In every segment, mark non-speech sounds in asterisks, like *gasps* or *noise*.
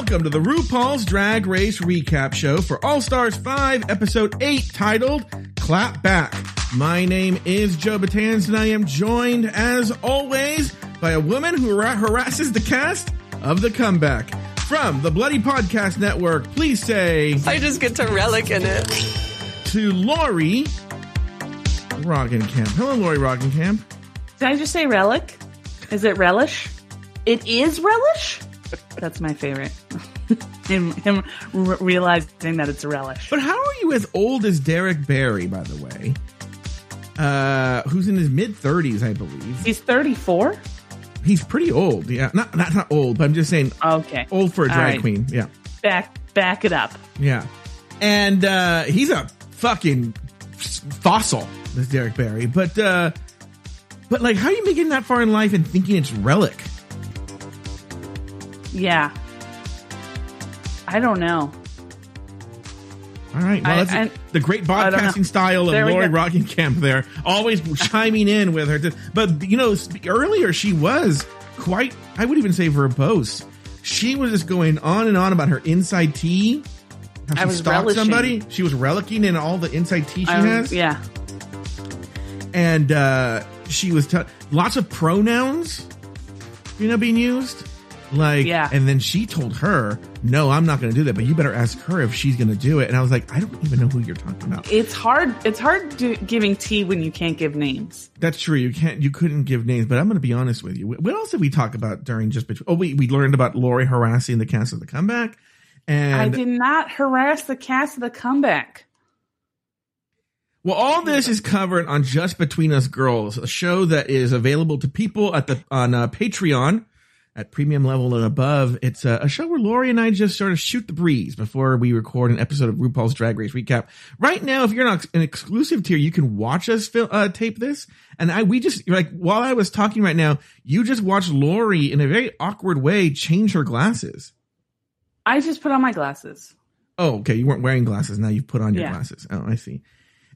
Welcome to the RuPaul's Drag Race Recap Show for All Stars 5, Episode 8, titled Clap Back. My name is Joe Betance, and I am joined, as always, by a woman who har- harasses the cast of The Comeback. From the Bloody Podcast Network, please say I just get to relic in it. to Lauri Roggenkamp. Hello, Lauri Roggenkamp. Did I just say relic? Is it relish? It is relish? That's my favorite. *laughs* him him r- realizing that it's a relish. But how are you as old as Derek Barry, by the way? Uh, who's in his mid 30s, I believe. He's 34? He's pretty old. Yeah, not not not old, but I'm just saying Okay. old for a drag right. queen. Yeah, Back back it up. yeah. And uh he's a fucking fossil, this Derek Barry. But uh but like, how are you making that far in life and thinking it's relic? Yeah. I don't know. All right, well, I- that's I- the great I don't know. podcasting style of There Lauri go. Roggenkamp there, always chiming in with her. But you know, earlier she was quite, I would even say verbose. She was just going on and on about her inside tea. How she I was stalked relishing. somebody. She was relicking in all the inside tea she was- has. yeah. And uh, she was t- lots of pronouns, you know, being used. Like, Yeah. and then she told her, no, I'm not going to do that, but you better ask her if she's going to do it. And I was like, I don't even know who you're talking about. It's hard it's hard do, giving tea when you can't give names. That's true. You can't, you couldn't give names, but I'm going to be honest with you. What else did we talk about during just between? Oh, we, we learned about Lauri harassing the cast of the comeback. And I did not harass the cast of the comeback. Well, all this is covered on Just Between Us Girls, a show that is available to people at the on uh, Patreon at premium level and above. It's a, a show where Lauri and I just sort of shoot the breeze before we record an episode of RuPaul's Drag Race recap. Right now, if you're not an exclusive tier, you can watch us fil- uh, tape this. And I, we just like while I was talking right now, you just watched Lauri in a very awkward way change her glasses. I just put on my glasses. Oh, okay. You weren't wearing glasses. Now you've put on your Yeah. glasses. Oh, I see.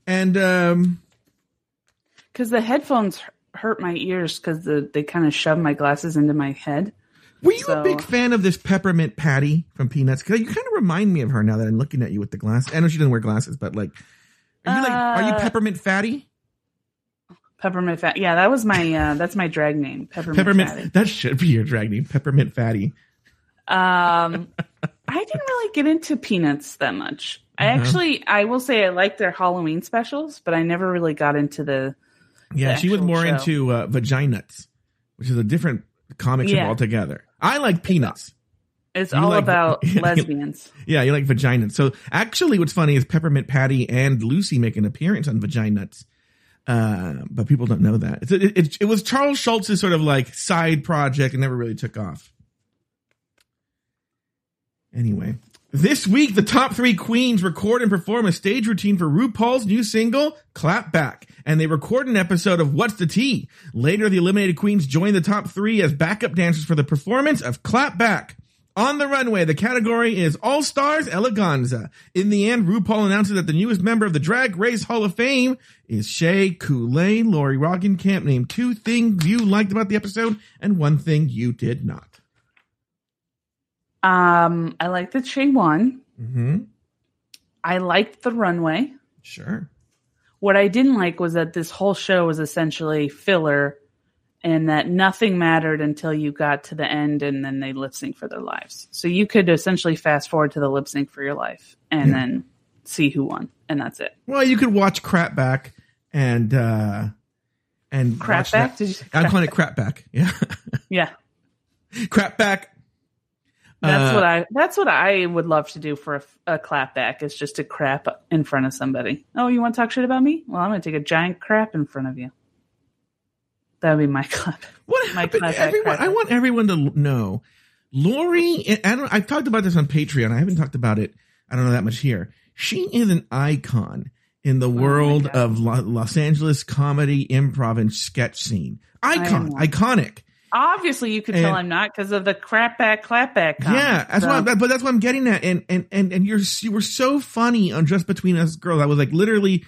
And um, Because the headphones hurt my ears because the, they kind of shove my glasses into my head. Were you a big fan of this peppermint patty from Peanuts? Because you kind of remind me of her now that I'm looking at you with the glasses. I know she doesn't wear glasses, but like, are you like, are you Uh, peppermint fatty? Peppermint fat. Yeah, that was my uh, that's my drag name. Peppermint. Peppermint. Fatty. That should be your drag name, peppermint fatty. Um, *laughs* I didn't really get into peanuts that much. I Uh-huh. actually, I will say, I like their Halloween specials, but I never really got into the. Yeah, she was more show. into uh, Vaginuts, which is a different comic strip Yeah. altogether. I like Peanuts. It's You all like- about *laughs* lesbians. Yeah, you like Vaginuts. So actually, what's funny is Peppermint Patty and Lucy make an appearance on Vaginuts. Uh, but people don't know that. It's, it, it, it was Charles Schulz's sort of like side project and never really took off. Anyway, this week, the top three queens record and perform a stage routine for RuPaul's new single, Clap Back. And they record an episode of What's the Tea? Later, the eliminated queens join the top three as backup dancers for the performance of Clap Back. On the runway, the category is All Stars Eleganza. In the end, RuPaul announces that the newest member of the Drag Race Hall of Fame is Shea Coulee. Lauri Roggenkamp named two things you liked about the episode and one thing you did not. Um, I like that Shea won. Mm-hmm. I liked the runway. Sure. What I didn't like was that this whole show was essentially filler and that nothing mattered until you got to the end and then they lip sync for their lives. So you could essentially fast forward to the lip sync for your life and Yeah. then see who won. And that's it. Well, you could watch Crap Back and, uh, and Crap back? that- Did you say I'm calling it Crap Back. *laughs* Yeah. Yeah. crap Back. That's Uh, what I that's what I would love to do for a, a clap back is just to crap in front of somebody. Oh, you want to talk shit about me? Well, I'm going to take a giant crap in front of you. That would be my *laughs* clap. What My happened? clap Everyone, I want everyone to know. Lauri, I don't. I've talked about this on Patreon. I haven't talked about it. I don't know that much here. She is an icon in the Oh world of Los Angeles comedy, improv, and sketch scene. Icon, iconic. Obviously, you could tell I'm not because of the crap back, clap back. comment. Yeah, that's So- what. I'm, but that's what I'm getting at. And and and and you're you were so funny on Just Between Us Girls. I was like literally,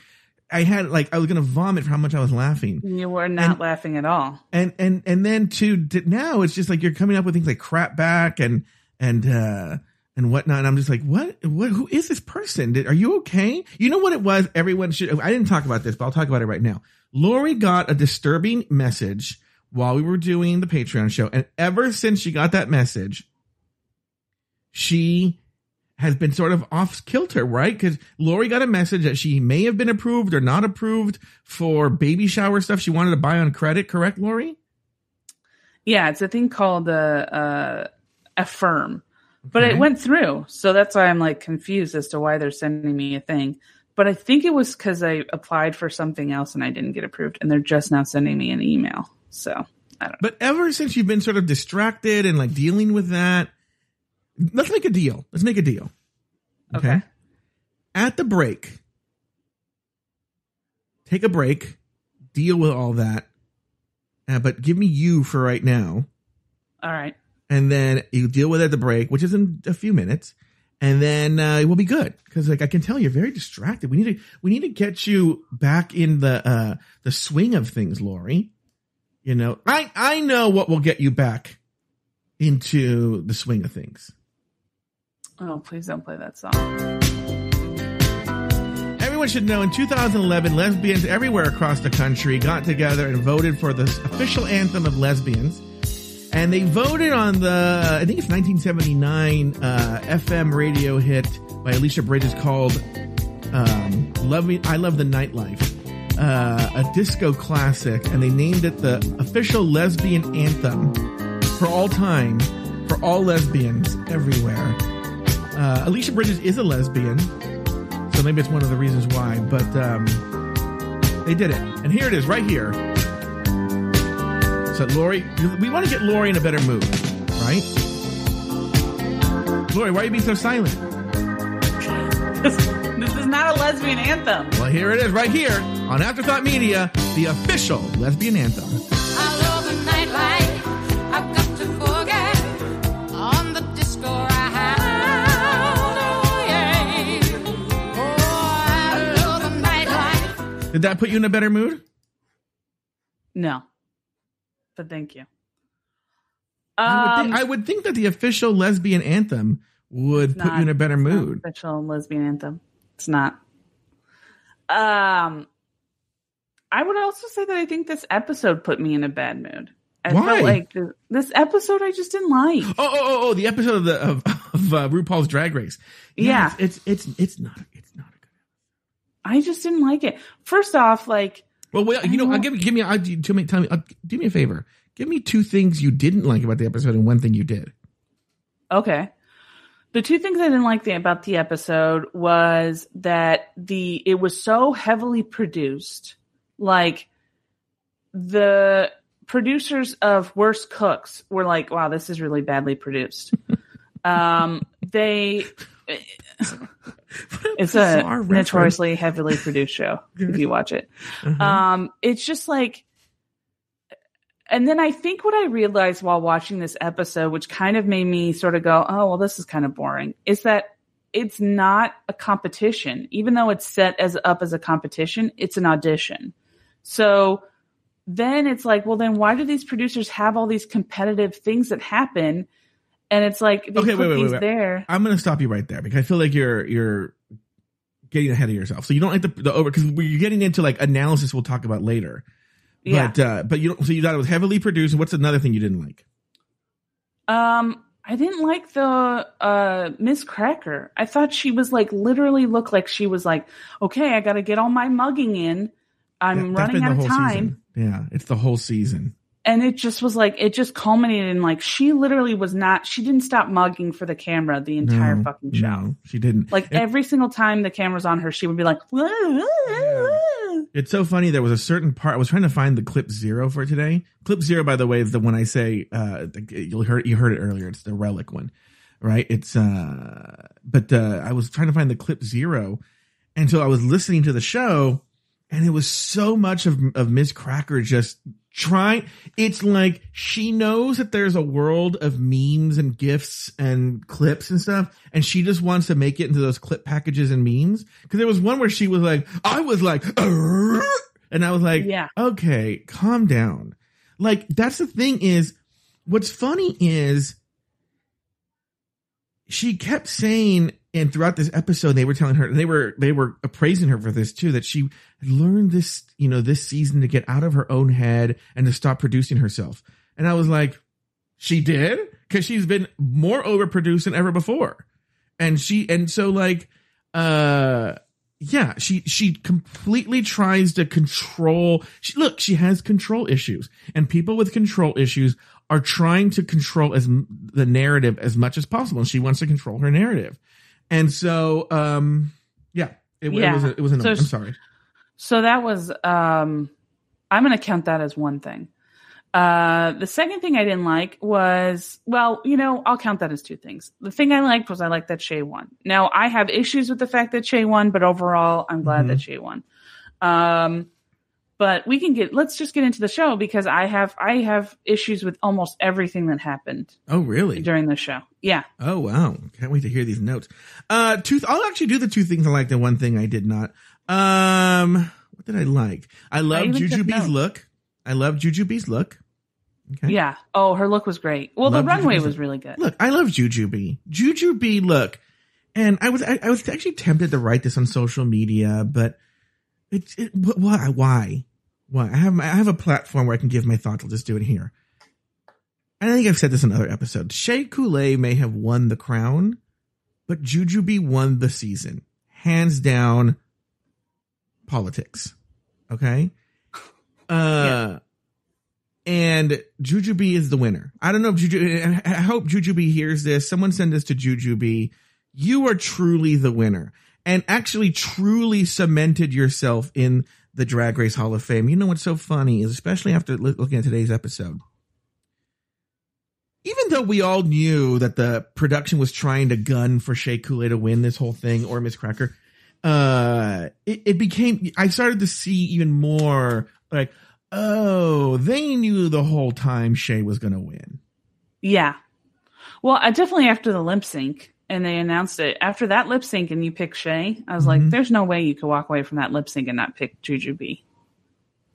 I had like I was gonna vomit for how much I was laughing. you were not And- laughing at all. and and and then to, to now it's just like you're coming up with things like crap back and and uh and whatnot. And I'm just like, what, what, who is this person? Did, are you okay? You know what it was? Everyone should, I didn't talk about this, but I'll talk about it right now. Lauri got a disturbing message while we were doing the Patreon show. And ever since she got that message, she has been sort of off kilter, right? Because Lauri got a message that she may have been approved or not approved for baby shower stuff she wanted to buy on credit. Correct, Lauri? Yeah, it's a thing called a uh, affirm, but Okay. it went through, so that's why I'm like confused as to why they're sending me a thing. But I think it was because I applied for something else and I didn't get approved, and they're just now sending me an email. So I don't. know. But ever since you've been sort of distracted and like dealing with that, let's make a deal. Let's make a deal. Okay. Okay. At the break, take a break, deal with all that, uh, but give me you for right now. All right. And then you deal with it at the break, which is in a few minutes. And then uh, we'll be good because, like, I can tell you're very distracted. We need to we need to get you back in the uh, the swing of things, Lauri. You know, I I know what will get you back into the swing of things. Oh, please don't play that song. Everyone should know in 2011, lesbians everywhere across the country got together and voted for the official anthem of lesbians. And they voted on the, I think it's 1979 uh, FM radio hit by Alicia Bridges called um, "Love Me." I love the nightlife, uh, a disco classic, and they named it the official lesbian anthem for all time for all lesbians everywhere. Uh, Alicia Bridges is a lesbian, so maybe it's one of the reasons why. But um, they did it, and here it is, right here. So Lauri, we want to get Lauri in a better mood, right? Lauri, why are you being so silent? *laughs* this is not a lesbian anthem. Well, here it is, right here on Afterthought Media, the official lesbian anthem. I love the nightlife. I've got to forget on the disco ride. Oh, yeah. Oh, I love the nightlife. Did that put you in a better mood? No, but thank you. I, would Um, think, I would think that the official lesbian anthem would put you in a better It's not mood. Official lesbian anthem. It's not. Um, I would also say that I think this episode put me in a bad mood. I Why? felt like th- this episode I just didn't like. Oh, oh, oh, oh! The episode of the of, of uh, RuPaul's Drag Race. Yeah. it's, it's it's it's not it's not a good. I just didn't like it. First off, like Well, well, you know, know. I'll give give me I'll, tell me tell me uh, do me a favor. Give me two things you didn't like about the episode and one thing you did. Okay. The two things I didn't like the, about the episode was that the it was so heavily produced. Like the producers of Worst Cooks were like, "Wow, this is really badly produced." *laughs* um, they *laughs* it's a reference. notoriously heavily produced show if you *laughs* watch it. Uh-huh. Um, it's just like, and then I think what I realized while watching this episode, which kind of made me sort of go, oh, well, this is kind of boring, is that it's not a competition. Even though it's set as up as a competition, it's an audition. So then it's like, well, then why do these producers have all these competitive things that happen? And it's like Okay, wait, wait, wait, wait. there. I'm going to stop you right there because I feel like you're you're getting ahead of yourself. So you don't like the, the over because you're getting into like analysis. We'll talk about later. Yeah. But uh, but you don't. So you thought it was heavily produced. What's another thing you didn't like? Um, I didn't like the uh Miss Cracker. I thought she was like literally looked like she was like, okay, I got to get all my mugging in. I'm That- running out of time. season. Yeah, it's the whole season. And it just was like it just culminated in like she literally was not she didn't stop mugging for the camera the entire No, fucking show. No, she didn't. Like And every single time the camera's on her, she would be like, "Whoa, whoa, whoa." It's so funny. There was a certain part. I was trying to find the clip zero for today. Clip zero, by the way, is the one I say. Uh, you heard you heard it earlier. It's the relic one, right? It's uh, but uh, I was trying to find the clip zero, so I was listening to the show, and it was so much of of Miss Cracker just trying. It's like she knows that there's a world of memes and gifs and clips and stuff, and she just wants to make it into those clip packages and memes. Because there was one where she was like, I was like, "Arr!" and I was like, Yeah. okay, calm down. Like that's the thing is, what's funny is she kept saying, and throughout this episode, they were telling her, they were, they were appraising her for this too, that she learned this, you know, this season to get out of her own head and to stop producing herself. And I was like, she did? Cause she's been more overproduced than ever before. And she, and so like, uh, yeah, she, she completely tries to control. She, look, she has control issues and people with control issues are trying to control as the narrative as much as possible. And she wants to control her narrative. And so, um, yeah, it, it Yeah. was, it was annoying. So I'm sorry. So that was um I'm going to count that as one thing. Uh the second thing I didn't like was well, you know, I'll count that as two things. The thing I liked was I liked that Shea won. Now, I have issues with the fact that Shea won, but overall, I'm glad Mhm. that Shea won. Um but we can get let's just get into the show because I have I have issues with almost everything that happened Oh, really? during the show. Yeah. Oh wow! Can't wait to hear these notes. Uh, two. I'll actually do the two things I liked and one thing I did not. Um, what did I like? I love Jujubee's notes. look. I love Jujubee's look. Okay. Yeah. Oh, her look was great. Well, Love the runway Jujubee's was look. really good. Look, I love Jujubee. Jujubee look, and I was I, I was actually tempted to write this on social media, but it's it, why why why I have I have a platform where I can give my thoughts. I'll just do it here. And I think I've said this in other episodes. Shea Coulee may have won the crown, but Jujubee won the season, hands down. Politics, okay. Uh, and Jujubee is the winner. I don't know if Juju. I hope Jujubee hears this. Someone send this to Jujubee. You are truly the winner, and actually truly cemented yourself in the Drag Race Hall of Fame. You know what's so funny is, especially after looking at today's episode. Even though we all knew that the production was trying to gun for Shea Coulee to win this whole thing or Miss Cracker, uh, it, it became, I started to see even more like, oh, they knew the whole time Shea was going to win. Yeah. Well, I definitely after the lip sync and they announced it after that lip sync and you pick Shea, I was Mhm. like, there's no way you could walk away from that lip sync and not pick Jujubee.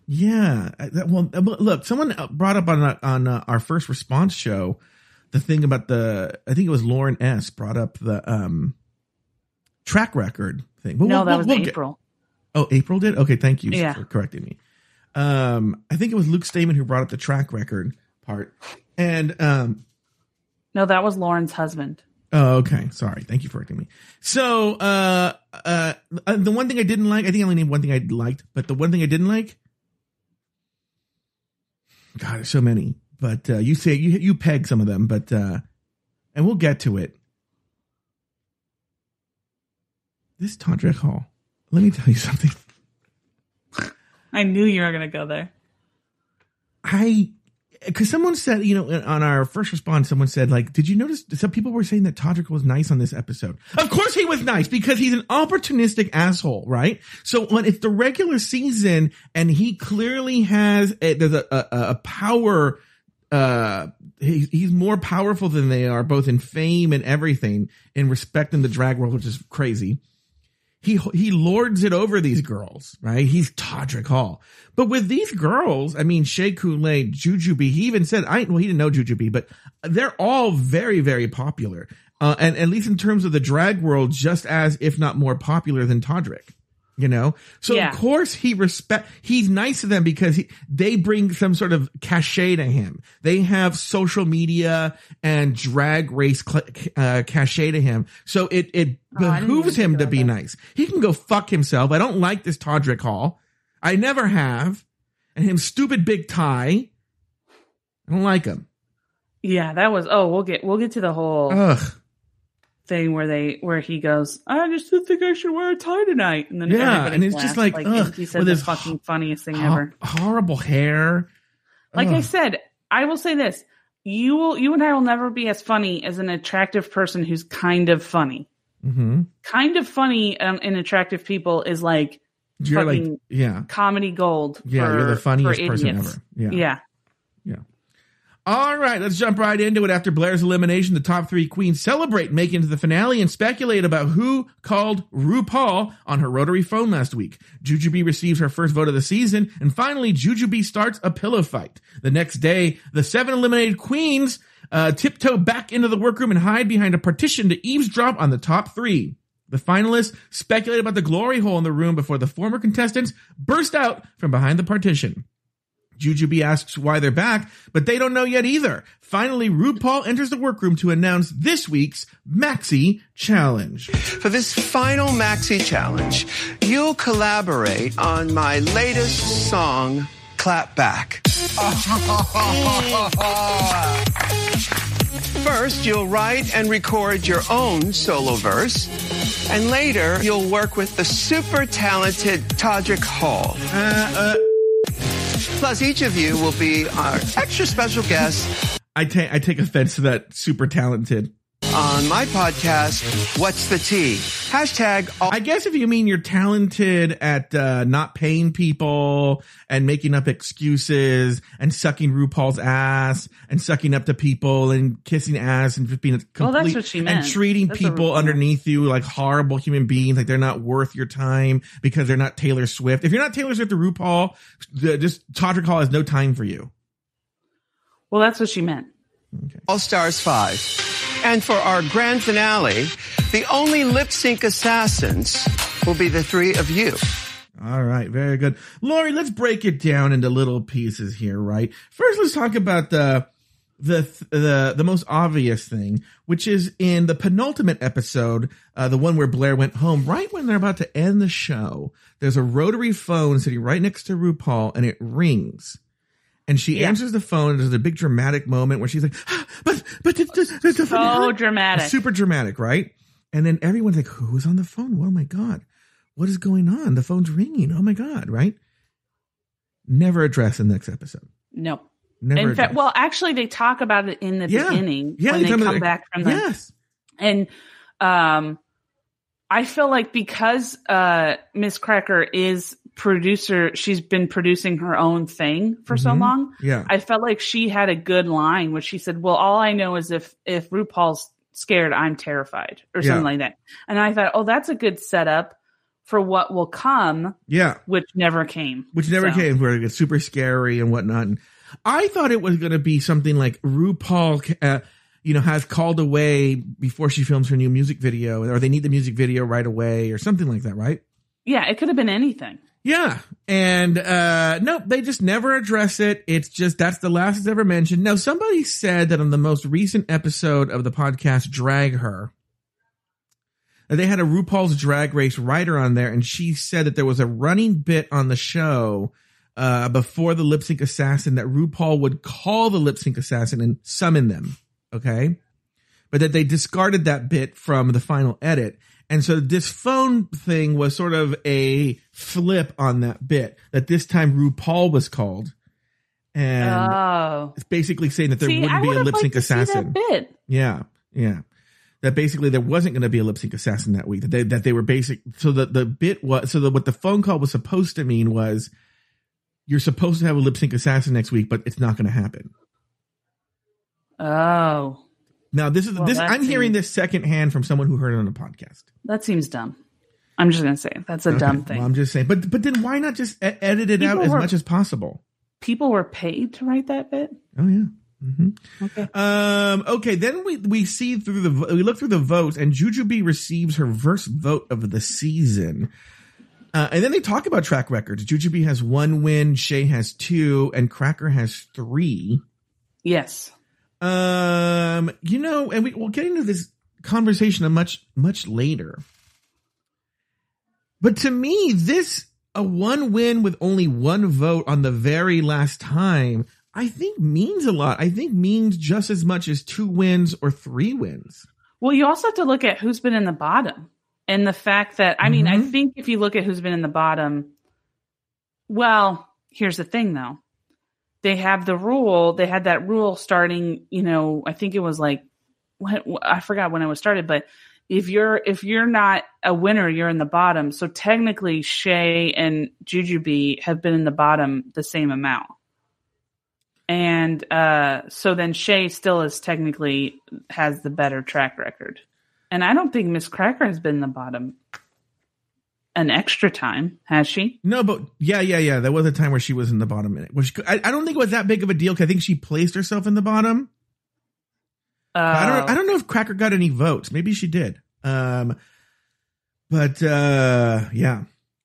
Yeah. That- Well, uh, look, someone uh, brought up on uh, on uh, our first response show the thing about the. I think it was Lauren S. brought up the um track record thing. But no, we'll- that we'll- was we'll get- April. oh, April did. Okay, thank you Yeah. for correcting me. Um, I think it was Luke Stamen who brought up the track record part, and um, No, that was Lauren's husband. Oh, okay. Sorry. Thank you for correcting me. So, uh, uh, uh, the one thing I didn't like, I think I only named one thing I liked, but the one thing I didn't like, God, there's so many. But uh, you say you you peg some of them, but uh, and we'll get to it. This Todrick Hall. Let me tell you something. *laughs* I knew you were going to go there. I because someone said, you know, on our first response, someone said, like, did you notice some people were saying that Todrick was nice on this episode? Of course he was nice because he's an opportunistic asshole, right? So when it's the regular season and he clearly has a, there's a, a, a power, uh, he, he's more powerful than they are, both in fame and everything, in respect in the drag world, which is crazy he he lords it over these girls, right? He's Todrick Hall. But with these girls, I mean, Shea Coulee, Jujubee, he even said, I, well, he didn't know Jujubee, but they're all very, very popular. Uh, and at least in terms of the drag world, just as, if not more popular than Todrick. You know, so Yeah. of course he respect. He's nice to them because he, they bring some sort of cachet to him. They have social media and drag race cl- uh, cachet to him. So it it Oh, behooves even him to be that. nice. He can go fuck himself. I don't like this Todrick Hall. I never have. And him stupid big tie. I don't like him. Yeah, that was. Oh, we'll get we'll get to the whole Ugh. Thing where they where he goes. I just didn't think I should wear a tie tonight, and then Yeah, and it's just laughed, like, ugh, he said the fucking funniest thing Ho- ever. horrible hair. Like I said, I will say this: you will, you and I will never be as funny as an attractive person who's kind of funny. Mhm. Kind of funny um, in attractive people is like You're like, yeah. comedy gold. Yeah, for, you're the funniest person ever. Yeah. Yeah. All right, let's jump right into it. After Blair's elimination, the top three queens celebrate making it to the finale and speculate about who called RuPaul on her rotary phone last week. Jujubee receives her first vote of the season, and finally, Jujubee starts a pillow fight. The next day, the seven eliminated queens uh, tiptoe back into the workroom and hide behind a partition to eavesdrop on the top three. The finalists speculate about the glory hole in the room before the former contestants burst out from behind the partition. Jujubee asks why they're back, but they don't know yet either. Finally, RuPaul enters the workroom to announce this week's Maxi Challenge. For this final Maxi Challenge, you'll collaborate on my latest song, Clap Back. *laughs* First, you'll write and record your own solo verse, and later, you'll work with the super talented Todrick Hall. Uh, uh, Plus, each of you will be our extra special guest I take I take offense to that super talented. On my podcast, What's the Tea? Hashtag all I guess if you mean you're talented at uh, not paying people and making up excuses and sucking RuPaul's ass and sucking up to people and kissing ass and just being a complete Well, that's what she meant. and treating That's people RuPaul underneath you like horrible human beings, like they're not worth your time because they're not Taylor Swift. If you're not Taylor Swift or RuPaul, the- just Todrick Hall has no time for you. Well, that's what she meant. All Stars 5. And for our grand finale, the only lip sync assassins will be the three of you. All right, very good. Lori, let's break it down into little pieces here, right? First, let's talk about the the the the most obvious thing, which is in the penultimate episode, uh, the one where Blair went home. Right when they're about to end the show, there's a rotary phone sitting right next to RuPaul, and it rings. And she Yeah. answers the phone. There's a big dramatic moment where she's like, *gasps* "But, but the, the, the, the So dramatic. super dramatic, right?" And then everyone's like, "Who's on the phone? Oh my god, what is going on? The phone's ringing. Oh my god, right?" Never address in the next episode. No. Never. in fact, well, actually, they talk about it in the Yeah. beginning Yeah, when they they tell me come back from the yes, and um i feel like because uh miss cracker is producer she's been producing her own thing for so Mhm. long yeah, i felt like she had a good line where she said well all i know is if if rupaul's scared i'm terrified or Yeah. something like that and i thought oh that's a good setup for what will come yeah. which never came which never So, came where it it's super scary and whatnot. And I thought it was going to be something like RuPaul, uh, you know, has called away before she films her new music video, or they need the music video right away, or something like that, right? yeah it could have been anything Yeah. And uh nope, they just never address it. It's just that's the last it's ever mentioned. Now somebody said that on the most recent episode of the podcast Drag Her, they had a RuPaul's drag race writer on there and she said that there was a running bit on the show uh before the lip sync assassin that RuPaul would call the lip sync assassin and summon them. Okay. But that they discarded that bit from the final edit. And so this phone thing was sort of a flip on that bit that this time RuPaul was called. And oh it's basically saying that there See, wouldn't I be a lip sync liked to see that assassin. bit. Yeah. Yeah. That basically there wasn't going to be a lip sync assassin that week. That they, that they were basic. So the, the bit was, so that what the phone call was supposed to mean was you're supposed to have a lip sync assassin next week, but it's not going to happen. Oh Now this is Well, this. I'm hearing seems- this secondhand from someone who heard it on a podcast. that seems dumb i'm just gonna say that's a dumb thing Well, I'm just saying, but but then why not just edit it out as were- much as possible? people were paid to write that bit. Oh yeah. Mm-hmm. Okay. Um. Okay. Then we we see through the we look through the votes, and Jujubee receives her first vote of the season. Uh, and then they talk about track records. Jujubee has one win, Shea has two, and Cracker has three. Yes. Um, you know, and we, we'll get into this conversation a much, much later. But to me, this, a one win with only one vote on the very last time, I think means a lot. I think means just as much as two wins or three wins. Well, you also have to look at who's been in the bottom and the fact that, I mean, I Mhm. think if you look at who's been in the bottom, well, here's the thing though. They have the rule, they had that rule starting, you know, I think it was like, I forgot when it was started, but if you're if you're not a winner, you're in the bottom. So technically, Shea and Jujubee have been in the bottom the same amount. And and uh, so then Shea still is technically has the better track record, and I don't think Miss Cracker has been in the bottom an extra time, has she? No, but yeah, yeah, yeah. There was a time where she was in the bottom minute. Which I, I don't think it was that big of a deal. 'cause I think she placed herself in the bottom. Uh, I don't. I don't know if Cracker got any votes. Maybe she did. Um, but uh, yeah.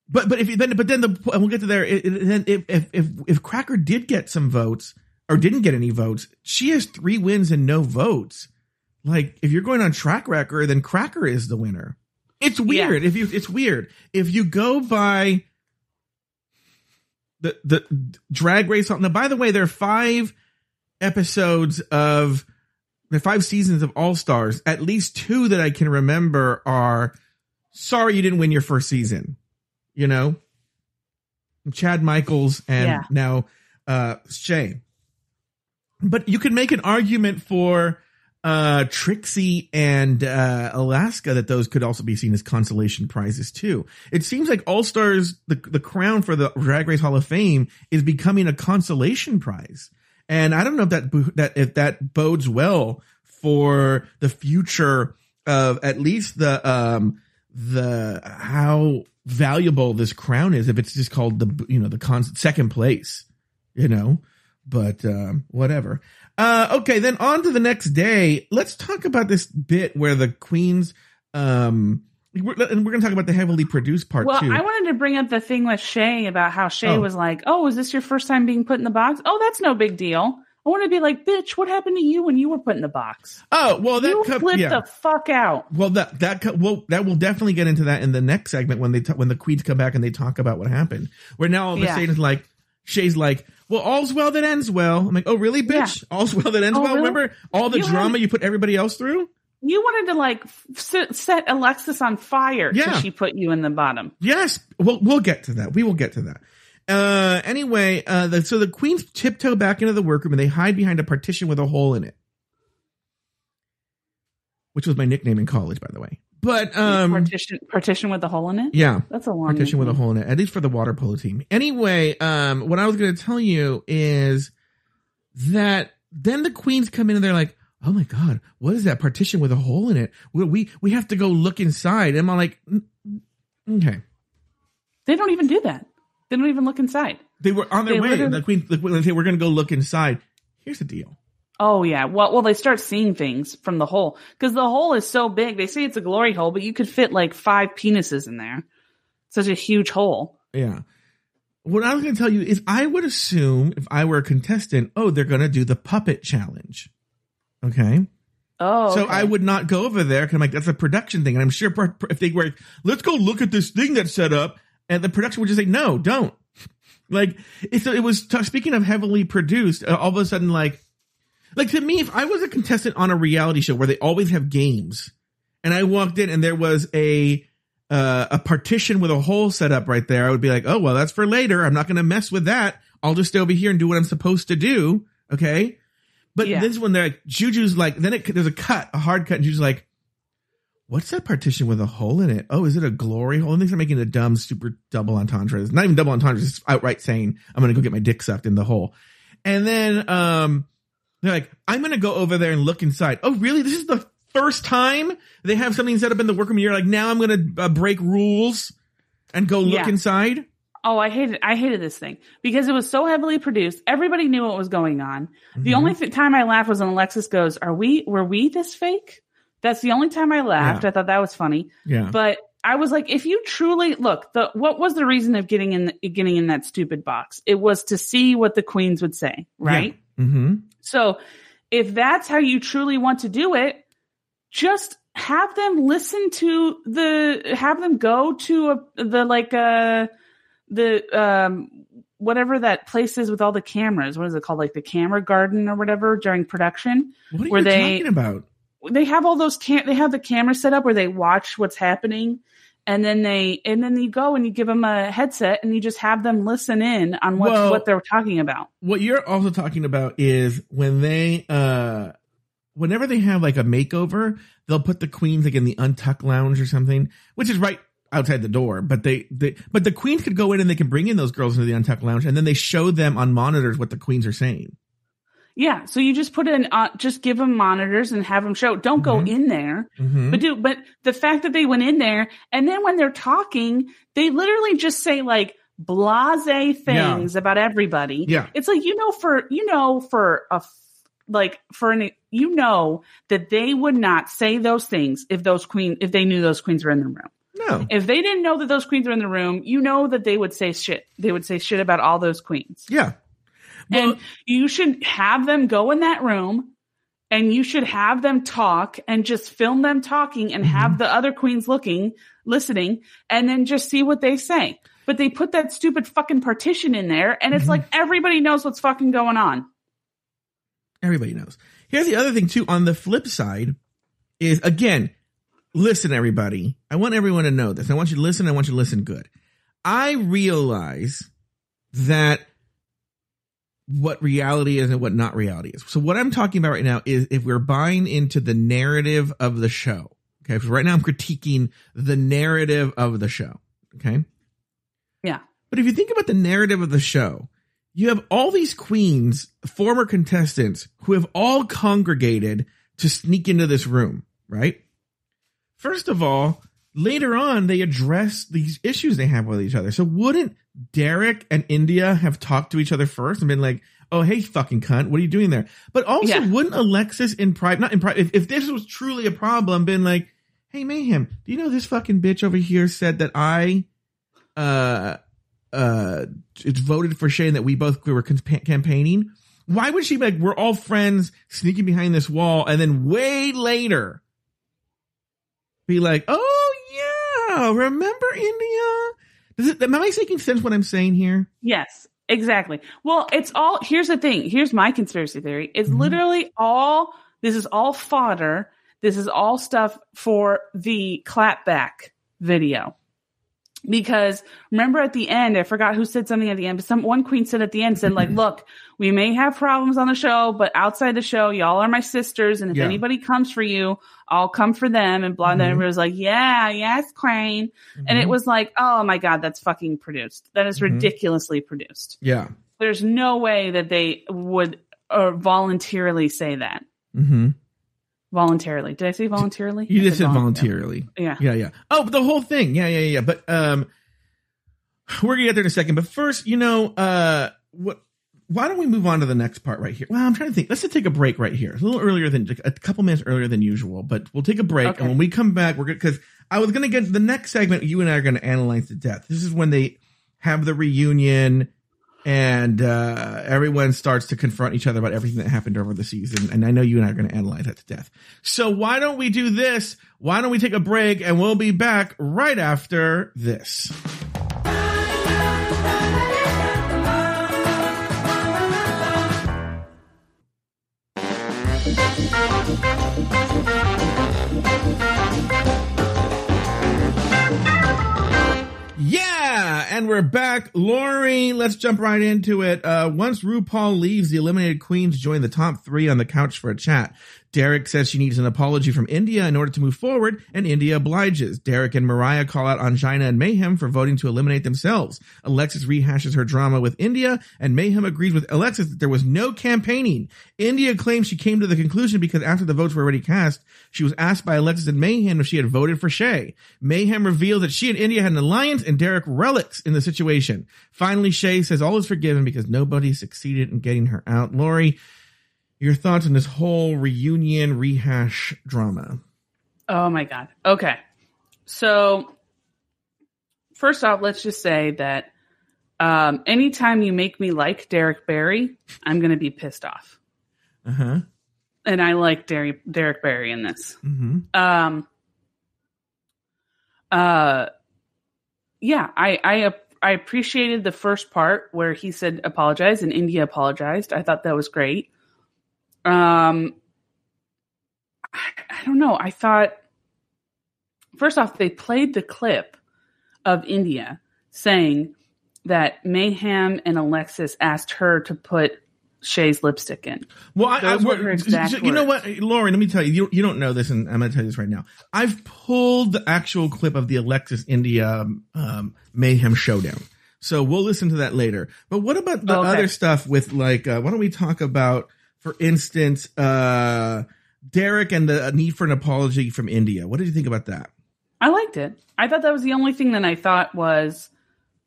But but if then but then the and we'll get to there. Then if if if if Cracker did get some votes or didn't get any votes, she has three wins and no votes. Like if you're going on track record, then Cracker is the winner. It's weird. If you it's weird if you go by the the drag race. Now, by the way, there are five episodes of the five seasons of All Stars. At least two that I can remember are sorry you didn't win your first season. You know, Chad Michaels and Yeah. now uh Shea. But you can make an argument for uh Trixie and uh Alaska that those could also be seen as consolation prizes too. It seems like All Stars the the crown for the Drag Race Hall of Fame is becoming a consolation prize. And I don't know if that that if that bodes well for the future of at least the um the how valuable this crown is if it's just called the you know the con- second place you know but um whatever uh okay then on to the next day let's talk about this bit where the queens um we're, and we're gonna talk about the heavily produced part Well, too I wanted to bring up the thing with Shea about how Shea Oh. was like, "Oh, is this your first time being put in the box? Oh, that's no big deal." I want to be like, "Bitch, what happened to you when you were put in the box? oh well that you co- flipped yeah. the fuck out." Well, that that co- well that will definitely get into that in the next segment when they t- when the queens come back and they talk about what happened. Where now all of a sudden it's like Shea's like, "Well, all's well that ends well." I'm like, "Oh, really, bitch? All's well that ends Oh, well." really? Remember all the You drama you put everybody else through? You wanted to like f- set, set Alexis on fire Yeah. she put you in the bottom. Yes. Well, we'll get to that. We will get to that. Uh, anyway, uh, the, so the queens tiptoe back into the workroom and they hide behind a partition with a hole in it, which was my nickname in college, by the way. But um, partition, partition with a hole in it. yeah. That's a long partition with a hole in it, at least for the water polo team. Anyway, um, what I was going to tell you is that then the queens come in and they're like, "Oh my god, what is that partition with a hole in it? We we, we have to go look inside." And I'm like, "Mm, "Okay." They don't even do that. They don't even look inside. They were on their They way. The queen, the queen, they were going to go look inside. Here's the deal. Oh yeah. Well, well, they start seeing things from the hole because the hole is so big. They say it's a glory hole, but you could fit like five penises in there. Such a huge hole. Yeah. What I was going to tell you is, I would assume if I were a contestant, oh, they're going to do the puppet challenge. Okay. Oh, So okay. I would not go over there because I'm like, that's a production thing. And I'm sure if they were, let's go look at this thing that's set up, and the production would just say, no, don't. *laughs* Like, it, so it was, t- speaking of heavily produced, uh, all of a sudden, like, like to me, if I was a contestant on a reality show where they always have games, and I walked in and there was a, uh, a partition with a hole set up right there, I would be like, oh, well, that's for later. I'm not going to mess with that. I'll just stay over here and do what I'm supposed to do. Okay. But Yeah. this one, they're like, Juju's like, then it, there's a cut, a hard cut, and Juju's like, what's that partition with a hole in it? Oh, is it a glory hole? And they're making a dumb, super double entendre. It's not even double entendre. It's outright saying, I'm going to go get my dick sucked in the hole. And then, um, they're like, I'm going to go over there and look inside. Oh, really? This is the first time they have something set up in the workroom. You're like, now I'm going to uh, break rules and go look Yeah. inside. Oh, I hated I hated this thing because it was so heavily produced. Everybody knew what was going on. The Mhm. only th- time I laughed was when Alexis goes, "Are we? Were we this fake?" That's the only time I laughed. Yeah. I thought that was funny. Yeah. But I was like, if you truly look, the what was the reason of getting in getting in that stupid box? It was to see what the queens would say, right? Mm-hmm. So if that's how you truly want to do it, just have them listen to the have them go to a, the like uh the um whatever that place is with all the cameras. What is it called? Like the camera garden or whatever during production. What are Were you they- talking about? They have all those cam they have the camera set up where they watch what's happening and then they and then you go and you give them a headset and you just have them listen in on what Well- what they're talking about. what you're also talking about is when they uh whenever they have like a makeover they'll put the queens like in the untuck lounge or something which is right outside the door but they, they but the queens could go in and they can bring in those girls into the untuck lounge and then they show them on monitors what the queens are saying Yeah, so you just put in, uh, just give them monitors and have them show. Don't go Mhm. in there, Mhm. but do. But the fact that they went in there and then when they're talking, they literally just say like blase things about everybody. Yeah. it's like you know for you know for a, like for an you know that they would not say those things if those queen if they knew those queens were in the room. No. If they didn't know that those queens were in the room, you know that they would say shit. They would say shit about all those queens. Yeah. Well, and you should have them go in that room and you should have them talk and just film them talking and Mm-hmm. have the other queens looking, listening, and then just see what they say. But they put that stupid fucking partition in there and it's Mhm. like everybody knows what's fucking going on. everybody knows. Here's the other thing too. On the flip side, is again, listen, everybody. I want everyone to know this. I want you to listen. I want you to listen good. I realize that what reality is and what not reality is. So what I'm talking about right now is if we're buying into the narrative of the show. Okay. So right now I'm critiquing the narrative of the show. Okay. Yeah. But if you think about the narrative of the show, you have all these queens, former contestants, who have all congregated to sneak into this room, right? First of all, later on, they address these issues they have with each other. So wouldn't Derek and India have talked to each other first and been like, oh, hey, fucking cunt, what are you doing there? But also, Yeah. wouldn't Alexis in private, not in private, if, if this was truly a problem, been like, hey, Mayhem, do you know this fucking bitch over here said that I, uh, uh, it's voted for Shane that we both were campa- campaigning. Why would she be like, we're all friends sneaking behind this wall and then way later be like, oh remember India? Does it, am I making sense what I'm saying here? Yes, exactly. Well, it's all here's the thing. Here's my conspiracy theory. It's Mhm. literally all this is all fodder. This is all stuff for the clapback video. Because remember at the end, I forgot who said something at the end, but some one queen said at the end, said like, look, we may have problems on the show, but outside the show, y'all are my sisters. And if Yeah. anybody comes for you, I'll come for them. And blah, and then Mhm. everybody was like, yeah, yes, Crane. And it Mhm. was like, oh my God, that's fucking produced. That is Mhm. ridiculously produced. yeah. There's no way that they would uh, voluntarily say that. Mm-hmm. Voluntarily. Did I say voluntarily? You I just said voluntarily. voluntarily. Yeah. Yeah, yeah. Oh, but the whole thing. Yeah, yeah, yeah. But um we're gonna get there in a second. But first, you know, uh what why don't we move on to the next part right here? Well, I'm trying to think. Let's just take a break right here. It's a little earlier than a couple minutes earlier than usual, but we'll take a break. Okay. And when we come back, we're gonna because I was gonna get to the next segment you and I are gonna analyze to death. This is when they have the reunion and uh everyone starts to confront each other about everything that happened over the season. And I know you and I are gonna analyze that to death. So why don't we do this? Why don't we take a break and we'll be back right after this. And we're back. Lauri, let's jump right into it. Uh, once RuPaul leaves, the eliminated queens join the top three on the couch for a chat. Derek says she needs an apology from India in order to move forward, and India obliges. Derek and Mariah call out Ongina and Mayhem for voting to eliminate themselves. Alexis rehashes her drama with India, and Mayhem agrees with Alexis that there was no campaigning. India claims she came to the conclusion because after the votes were already cast, she was asked by Alexis and Mayhem if she had voted for Shea. Mayhem revealed that she and India had an alliance, and Derek relics in the situation. Finally, Shea says all is forgiven because nobody succeeded in getting her out. Lauri, your thoughts on this whole reunion rehash drama? Oh my God. Okay. So, first off, let's just say that um, anytime you make me like Derek Barry, I'm going to be pissed off. Uh huh. And I like Derek, Derek Barry in this. Mm-hmm. Um, uh, yeah, I, I, I appreciated the first part where he said apologize and India apologized. I thought that was great. Um, I, I don't know. I thought, first off, they played the clip of India saying that Mayhem and Alexis asked her to put Shea's lipstick in. Well, I, I, Those were we're- her exact you know what, Lauren? Let me tell you, you. You don't know this, and I'm going to tell you this right now. I've pulled the actual clip of the Alexis India um, Mayhem showdown, so we'll listen to that later. But what about the Okay. other stuff with like? Uh, why don't we talk about for instance, uh, Derek and the need for an apology from India. What did you think about that? I liked it. I thought that was the only thing that I thought was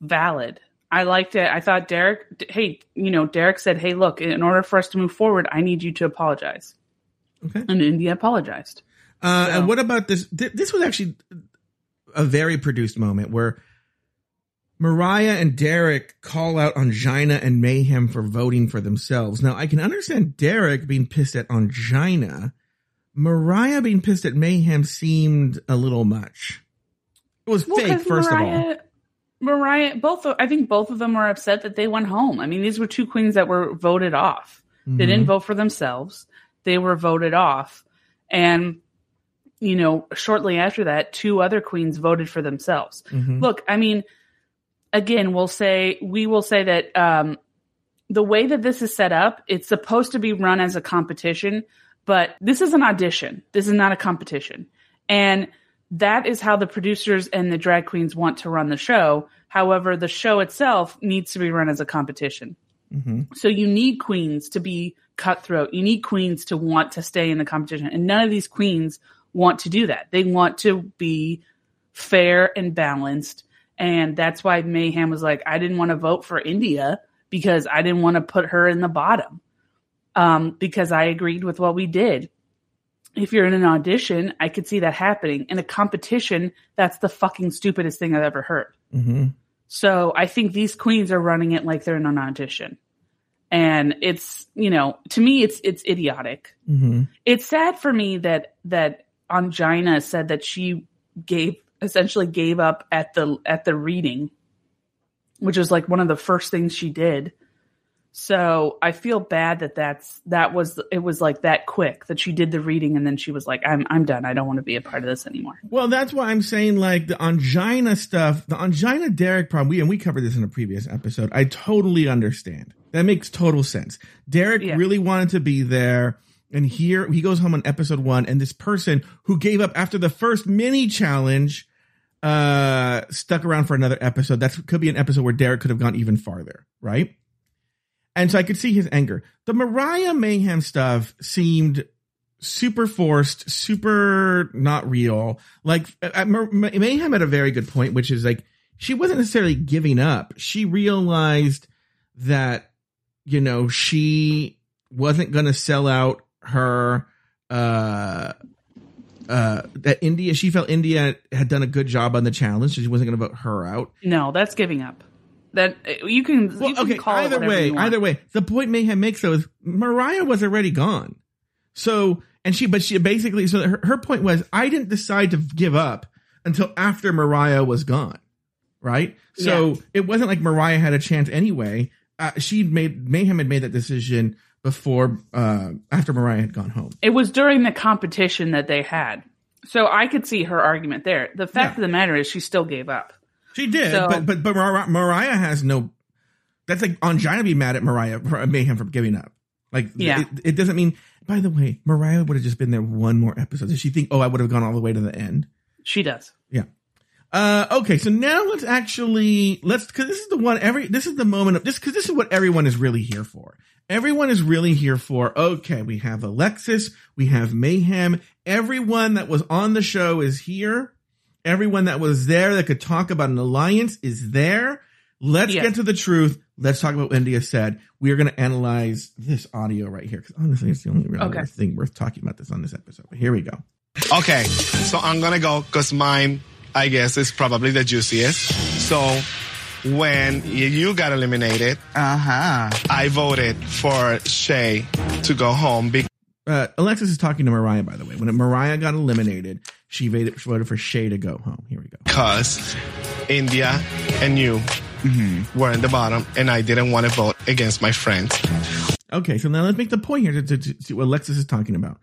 valid. I liked it. I thought Derek, hey, you know, Derek said, hey, look, in order for us to move forward, I need you to apologize. Okay. And India apologized. Uh, So- And what about this? th- This was actually a very produced moment where Mariah and Derrick call out Ongina and Mayhem for voting for themselves. Now, I can understand Derrick being pissed at Ongina. Mariah being pissed at Mayhem seemed a little much. It was Well, fake, first of all. Mariah, Mariah, both I think both of them were upset that they went home. I mean, these were two queens that were voted off. They Mm-hmm. didn't vote for themselves. They were voted off. And, you know, shortly after that, two other queens voted for themselves. Mhm. Look, I mean, again, we'll say, we will say that, um, the way that this is set up, it's supposed to be run as a competition, but this is an audition. This is not a competition. And that is how the producers and the drag queens want to run the show. However, the show itself needs to be run as a competition. Mhm. So you need queens to be cutthroat. You need queens to want to stay in the competition. And none of these queens want to do that. They want to be fair and balanced. And that's why Mayhem was like, I didn't want to vote for India because I didn't want to put her in the bottom. Um, because I agreed with what we did. If you're in an audition, I could see that happening. In a competition, that's the fucking stupidest thing I've ever heard. Mhm. So I think these queens are running it like they're in an audition. And it's, you know, to me it's it's idiotic. Mhm. It's sad for me that that Ongina said that she gave essentially gave up at the at the reading, which was like one of the first things she did. So I feel bad that that's that was it was like that quick that she did the reading and then she was like I'm I'm done. I don't want to be a part of this anymore. Well, that's why I'm saying like the Ongina stuff, the Ongina Derrick problem. We and we covered this in a previous episode. I totally understand. That makes total sense. Derrick Yeah. really wanted to be there, and here he goes home on episode one, and this person who gave up after the first mini challenge, uh, stuck around for another episode. That could be an episode where Derrick could have gone even farther, right? And so I could see his anger. The Mariah Mayhem stuff seemed super forced, super not real. Like uh, Mar- Mayhem had a very good point, which is like she wasn't necessarily giving up. She realized that you know she wasn't going to sell out her uh uh that India she felt India had done a good job on the challenge so she wasn't going to vote her out. No, that's giving up. That you can Well, you can okay, call either way, either way, the point Mayhem makes though is Mariah was already gone. So, and she, but she basically, so her, her point was, I didn't decide to give up until after Mariah was gone. Right. So Yeah. it wasn't like Mariah had a chance anyway. Uh, she made, Mayhem had made that decision before, uh, after Mariah had gone home. It was during the competition that they had. So I could see her argument there. The fact Yeah. of the matter is she still gave up. She did, So- but, but, but Mar- Mariah has no, that's like on Ongina be mad at Mariah, for- Mayhem for giving up. Like, Yeah. it, it doesn't mean, by the way, Mariah would have just been there one more episode. Does she think, oh, I would have gone all the way to the end? She does. Yeah. Uh, okay. So now let's actually, let's, cause this is the one, every, this is the moment of this, cause this is what everyone is really here for. Everyone is really here for, okay, we have Alexis, we have Mayhem, everyone that was on the show is here. Everyone that was there that could talk about an alliance is there. Let's Yeah. get to the truth. Let's talk about what India said. We are going to analyze this audio right here because honestly, it's the only real Okay. thing worth talking about this on this episode. But here we go. Okay, so I'm gonna go because mine, I guess, is probably the juiciest. So when you got eliminated, Uh huh. I voted for Shea to go home uh, Alexis is talking to Mariah, by the way. When Mariah got eliminated, she voted, for Shea to go home. Here we go. because India and you were in the bottom, and I didn't want to vote against my friends. Okay, so now let's make the point here to, to, to see what Alexis is talking about.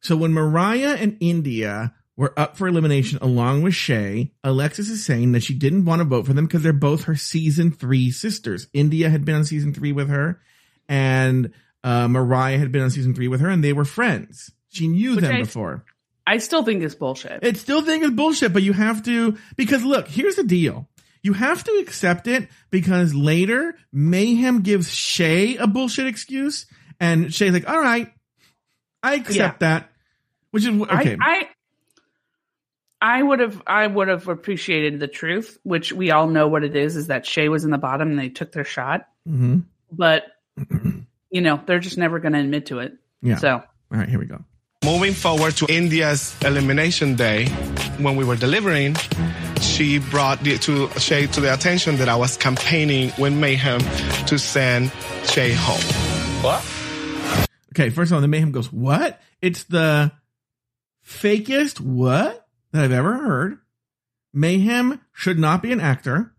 So when Mariah and India were up for elimination along with Shea, Alexis is saying that she didn't want to vote for them because they're both her season three sisters. India had been on season three with her, and uh, Mariah had been on season three with her, and they were friends. She knew Which them I- before. I still think it's bullshit. It still think it's bullshit, but you have to because look, here's the deal. You have to accept it because later Mayhem gives Shea a bullshit excuse And Shea's like, all right, I accept that. Which is okay. I, I I would have I would have appreciated the truth, which we all know what it is, is that Shea was in the bottom and they took their shot. hmm But you know, they're just never gonna admit to it. Yeah. So All right, here we go. Moving forward to India's elimination day, when we were delivering, she brought the, to Shea to the attention that I was campaigning with Mayhem to send Shea home. What? Okay, first of all, the mayhem goes, what? It's the fakest what that I've ever heard. Mayhem should not be an actor.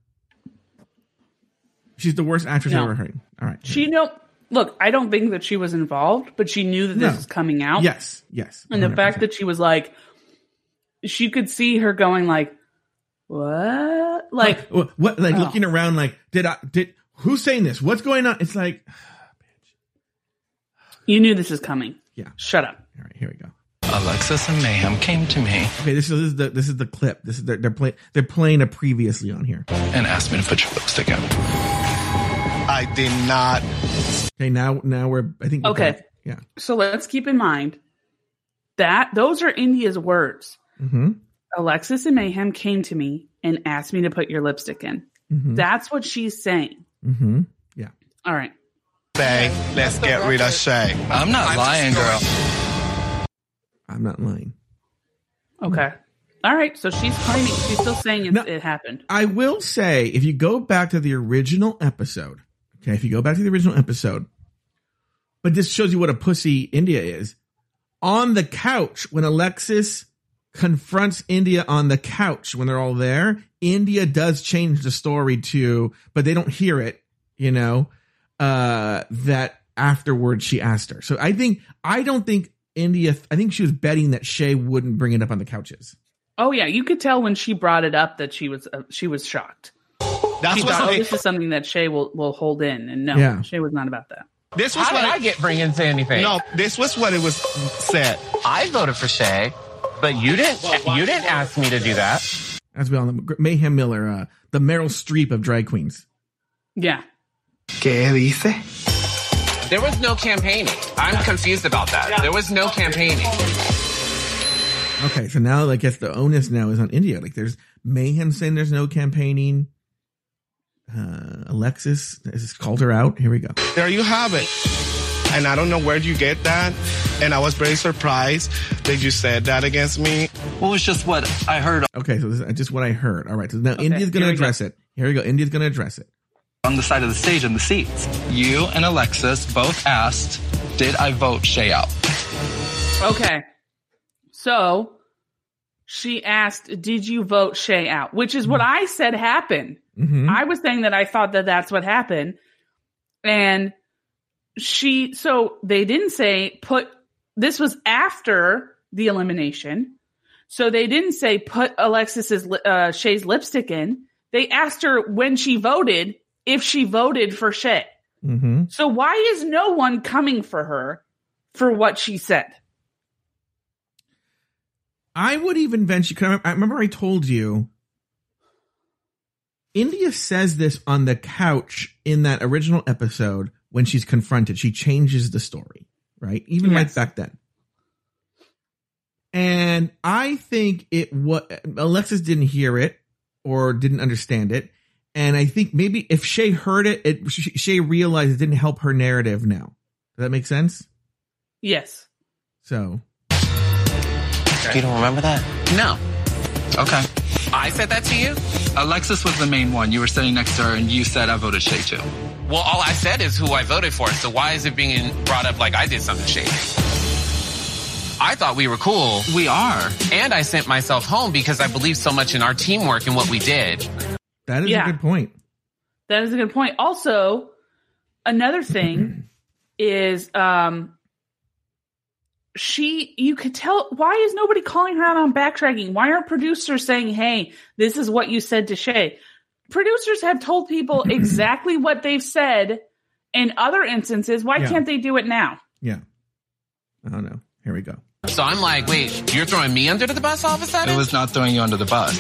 She's the worst actress No. I've ever heard. All right. she know look, I don't think that she was involved, but she knew that this No. was coming out. Yes, yes. And the fact that she was like she could see her going like, What? Like what, what like Oh. looking around like, did I did who's saying this? What's going on? It's like *sighs* you knew this is coming. Yeah. Shut up. all right, here we go. Alexis and Mayhem came to me Okay, this is, this is the this is the clip. This is they're they're, play, they're playing a previously on here. and asked me to put your lipstick in. I did not. Okay, now now we're I think we're Okay. back. Yeah. So let's keep in mind that those are India's words. Mm-hmm. Alexis and Mayhem came to me and asked me to put your lipstick in. Mm-hmm. That's what she's saying. Mm-hmm. Yeah. All right. Say, let's get rid of Shea. I'm not lying, girl. I'm not lying. Okay. All right. So she's claiming, she's still saying it, No. it happened. I will say, if you go back to the original episode, okay, if you go back to the original episode, but this shows you what a pussy India is. On the couch, when Alexis confronts India on the couch when they're all there, India does change the story to, but they don't hear it, you know, uh, that afterwards she asked her. So I think, I don't think India, I think she was betting that Shea wouldn't bring it up on the couches. Oh yeah, you could tell when she brought it up that she was uh, she was shocked. That's She what thought, oh, this is something that Shea will will hold in, and no, Yeah. Shea was not about that. this was How what did I get bring into anything? No, this was what it was said. I voted for Shea, but you didn't. You didn't ask me to do that. As we all know, Mayhem Miller, uh, the Meryl Streep of drag queens. Yeah. ¿Qué dice? There was no campaigning. I'm confused about that. There was no campaigning. Okay, so now I guess the onus now is on India. Like there's Mayhem saying there's no campaigning. Uh, Alexis has called her out. Here we go. There you have it. And I don't know where you get that. And I was very surprised that you said that against me. Well, it's just what I heard Okay, so this is just what I heard. All right, so now Okay, India's going to here we go. address it. Here we go. India's going to address it. On the side of the stage in the seats. You and Alexis both asked, "Did I vote Shea out?" Okay. So she asked, "Did you vote Shea out?" Which is what I said happened. Mm-hmm. I was saying that I thought that that's what happened, and she. So they didn't say put. This was after the elimination, so they didn't say put Alexis's uh, Shea's lipstick in. They asked her when she voted if she voted for shit. Mm-hmm. So why is no one coming for her for what she said? I would even venture. I remember- I told you. India says this on the couch in that original episode when she's confronted. She changes the story, right? Even like Yes. back then. And I think it what Alexis didn't hear it or didn't understand it. And I think maybe if Shea heard it, it Shea realized it didn't help her narrative now. Does that make sense? Yes. So You don't remember that? No. Okay. I said that to you. Alexis was the main one. You were sitting next to her, and you said, "I voted Shea too." Well, all I said is who I voted for. So why is it being brought up like I did something shady? I thought we were cool. We are. And I sent myself home because I believe so much in our teamwork and what we did. That is Yeah. a good point. That is a good point. Also, another thing *clears throat* is um she you could tell why is nobody calling her out on backtracking? Why aren't producers saying, "Hey, this is what you said to Shea"? Producers have told people *clears throat* exactly what they've said in other instances. Why Yeah. can't they do it now? Yeah. I don't know. Here we go. So I'm like, wait, you're throwing me under the bus all of a sudden? It was not throwing you under the bus.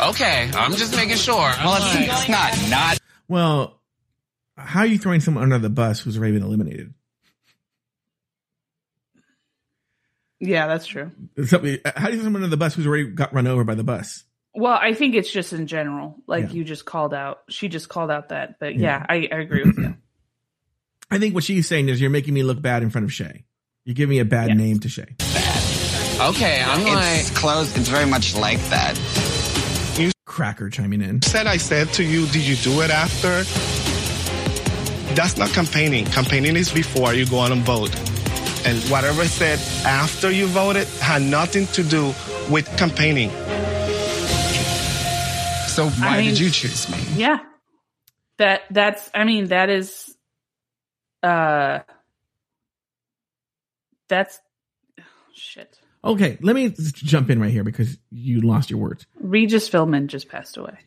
okay, I'm just making sure. Well, it's, it's not not. Well, how are you throwing someone under the bus who's already been eliminated? Yeah, that's true. Somebody, uh, how do you throw someone under the bus who's already got run over by the bus? Well, I think it's just in general, like Yeah. you just called out. She just called out that, but Yeah. yeah, I, I agree with you. *clears throat* I think what she's saying is you're making me look bad in front of Shea. You give me a bad Yes. name to Shea. Okay, I'm like. It's close. It's very much like that. You Cracker chiming in. Said I said to you, did you do it after? That's not campaigning. Campaigning is before you go on and vote. And whatever I said after you voted had nothing to do with campaigning. So why mean- did you choose me? Yeah. That that's I mean, that is uh that's shit. Okay, let me jump in right here because you lost your words. Regis Philbin just passed away.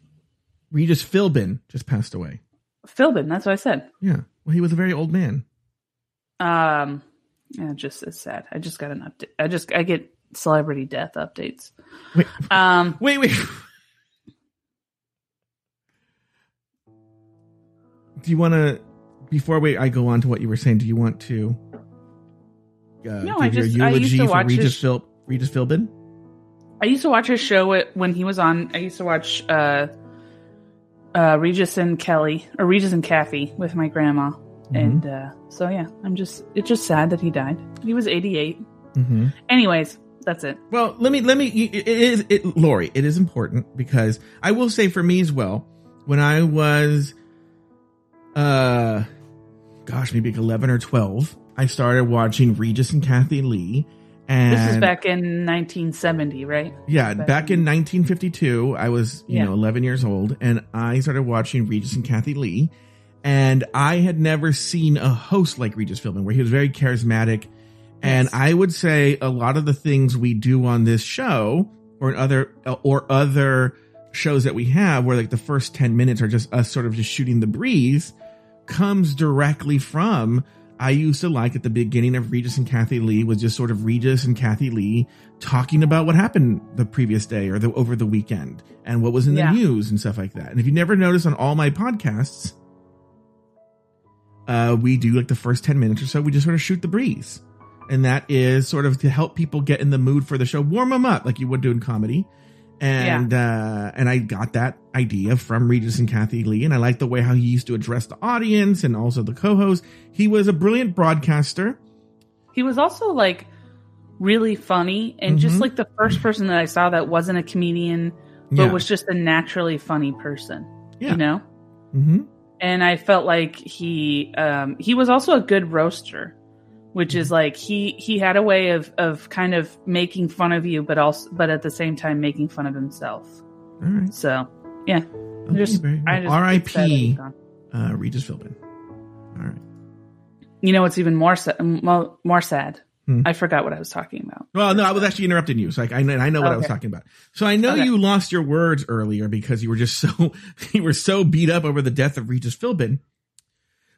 Regis Philbin just passed away. Philbin, that's what I said. Yeah. Well, he was a very old man. Um yeah, just it's sad. I just got an update. I just I get celebrity death updates. Wait, Um *laughs* wait, wait. Do you want to, before we, I go on to what you were saying, do you want to No, give I your just- I used to for watch Regis, his- Phil, Regis Philbin? I used to watch his show when he was on. I used to watch uh, uh, Regis and Kelly or Regis and Kathie with my grandma, Mm-hmm. and uh, so yeah, I'm just it's just sad that he died. He was 88. Mm-hmm. Anyways, that's it. Well, let me let me. It is it, Lauri. It is important because I will say for me as well. When I was, uh, gosh, maybe like eleven or twelve, I started watching Regis and Kathie Lee. And This is back in 1970, right? Yeah, back back, in- in 1952, I was, you Yeah. know, 11 years old and I started watching Regis and Kathie Lee. And I had never seen a host like Regis Philbin where he was very charismatic. And I would say a lot of the things we do on this show or in other, or other shows that we have where like the first 10 minutes are just us sort of just shooting the breeze comes directly from I used to like at the beginning of Regis and Kathie Lee was just sort of Regis and Kathie Lee talking about what happened the previous day or the over the weekend and what was in the Yeah. news and stuff like that. And if you never noticed on all my podcasts, uh, we do like the first 10 minutes or so, we just sort of shoot the breeze. And that is sort of to help people get in the mood for the show, warm them up like you would do in comedy. And, uh, and I got that idea from Regis and Kathie Lee. And I like the way how he used to address the audience and also the co-host. He was a brilliant broadcaster. He was also like really funny and just Mhm. like the first person that I saw that wasn't a comedian, but Yeah. was just a naturally funny person. Yeah. You know? hmm and I felt like he um, he was also a good roaster, which is like he he had a way of of kind of making fun of you, but also but at the same time making fun of himself. All right. So yeah, Okay, just I well. just it's sad that he's R.I.P. Uh, Regis Philbin. All right. You know what's even more sad? More, more sad. Hmm. I forgot what I was talking about. Well, no, I was actually interrupting you, so like, I know, I know what I was talking about. So I know Okay. you lost your words earlier because you were just so *laughs* you were so beat up over the death of Regis Philbin.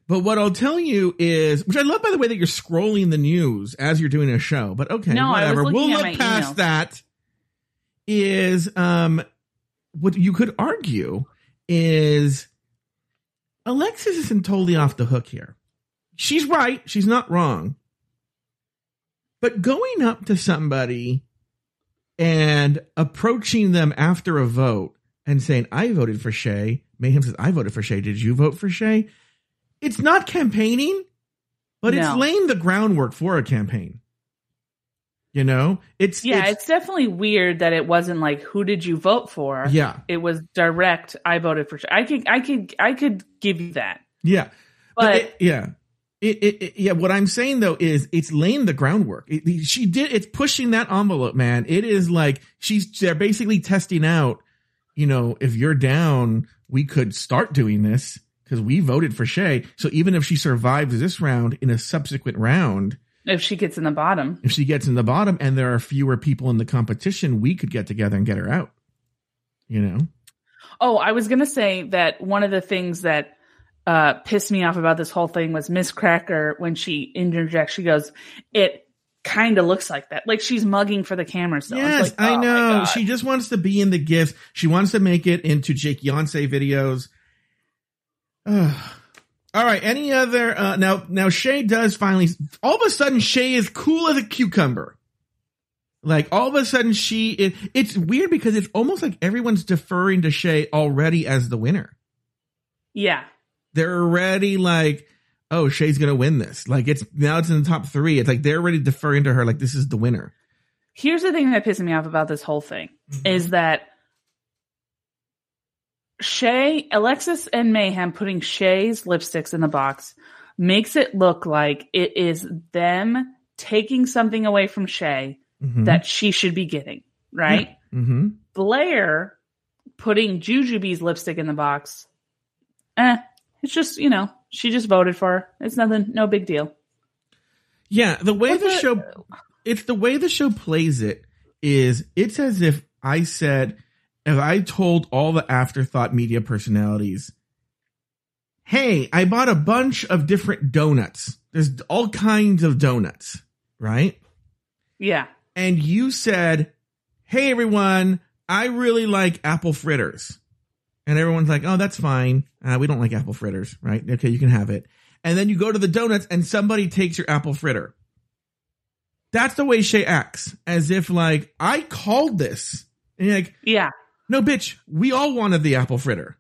But what I'll tell you is, which I love, by the way, that you're scrolling the news as you're doing a show. But okay, No, whatever. We'll look past that. Is um, what you could argue is Alexis isn't totally off the hook here. She's right. She's not wrong. But going up to somebody and approaching them after a vote and saying, I voted for Shea. Mayhem says, I voted for Shea. Did you vote for Shea? It's not campaigning, but it's laying the groundwork for a campaign. You know, it's Yeah, it's, definitely weird that it wasn't like who did you vote for? yeah, It was direct. I voted for. I could I could I could give you that, yeah, but it- yeah. It, it, it- yeah. What I'm saying though is it's laying the groundwork. It- she did. It's pushing that envelope, man. It is like she's they're basically testing out. You know, if you're down, we could start doing this because we voted for Shea. So even if she survives this round, in a subsequent round, if she gets in the bottom, if she gets in the bottom and there are fewer people in the competition, we could get together and get her out. You know. Oh, I was gonna say that one of the things that uh, pissed me off about this whole thing was Miz Cracker when she interjects. She goes, "It kind of looks like that, like she's mugging for the camera." So Yes, like, I oh my know. She just wants to be in the gifts. She wants to make it into Jake Yonsei videos. All right. Any other? Uh, now, now Shea does finally. All of a sudden, Shea is cool as a cucumber. Like all of a sudden she it, it's weird because it's almost like everyone's deferring to Shea already as the winner. Yeah. They're already like, oh, Shea's gonna win this. Like it's now it's in the top three. It's like they're already deferring to her like this is the winner. Here's the thing that pisses me off about this whole thing is that Shea, Alexis and Mayhem putting Shea's lipsticks in the box makes it look like it is them taking something away from Shea Mhm. that she should be getting, right? Mm-hmm. Blair putting Jujubee's lipstick in the box, eh, it's just, you know, she just voted for her. It's nothing, no big deal. Yeah, the way the- show it's the way the show plays it is it's as if I said if I told all the afterthought media personalities, "Hey, I bought a bunch of different donuts. There's all kinds of donuts, right?" Yeah. And you said, "Hey everyone, I really like apple fritters." And everyone's like, "Oh, that's fine. Uh, we don't like apple fritters, right? Okay, you can have it." And then you go to the donuts and somebody takes your apple fritter. That's the way Shea acts, as if like I called this. And you're like, Yeah. No, bitch, we all wanted the apple fritter.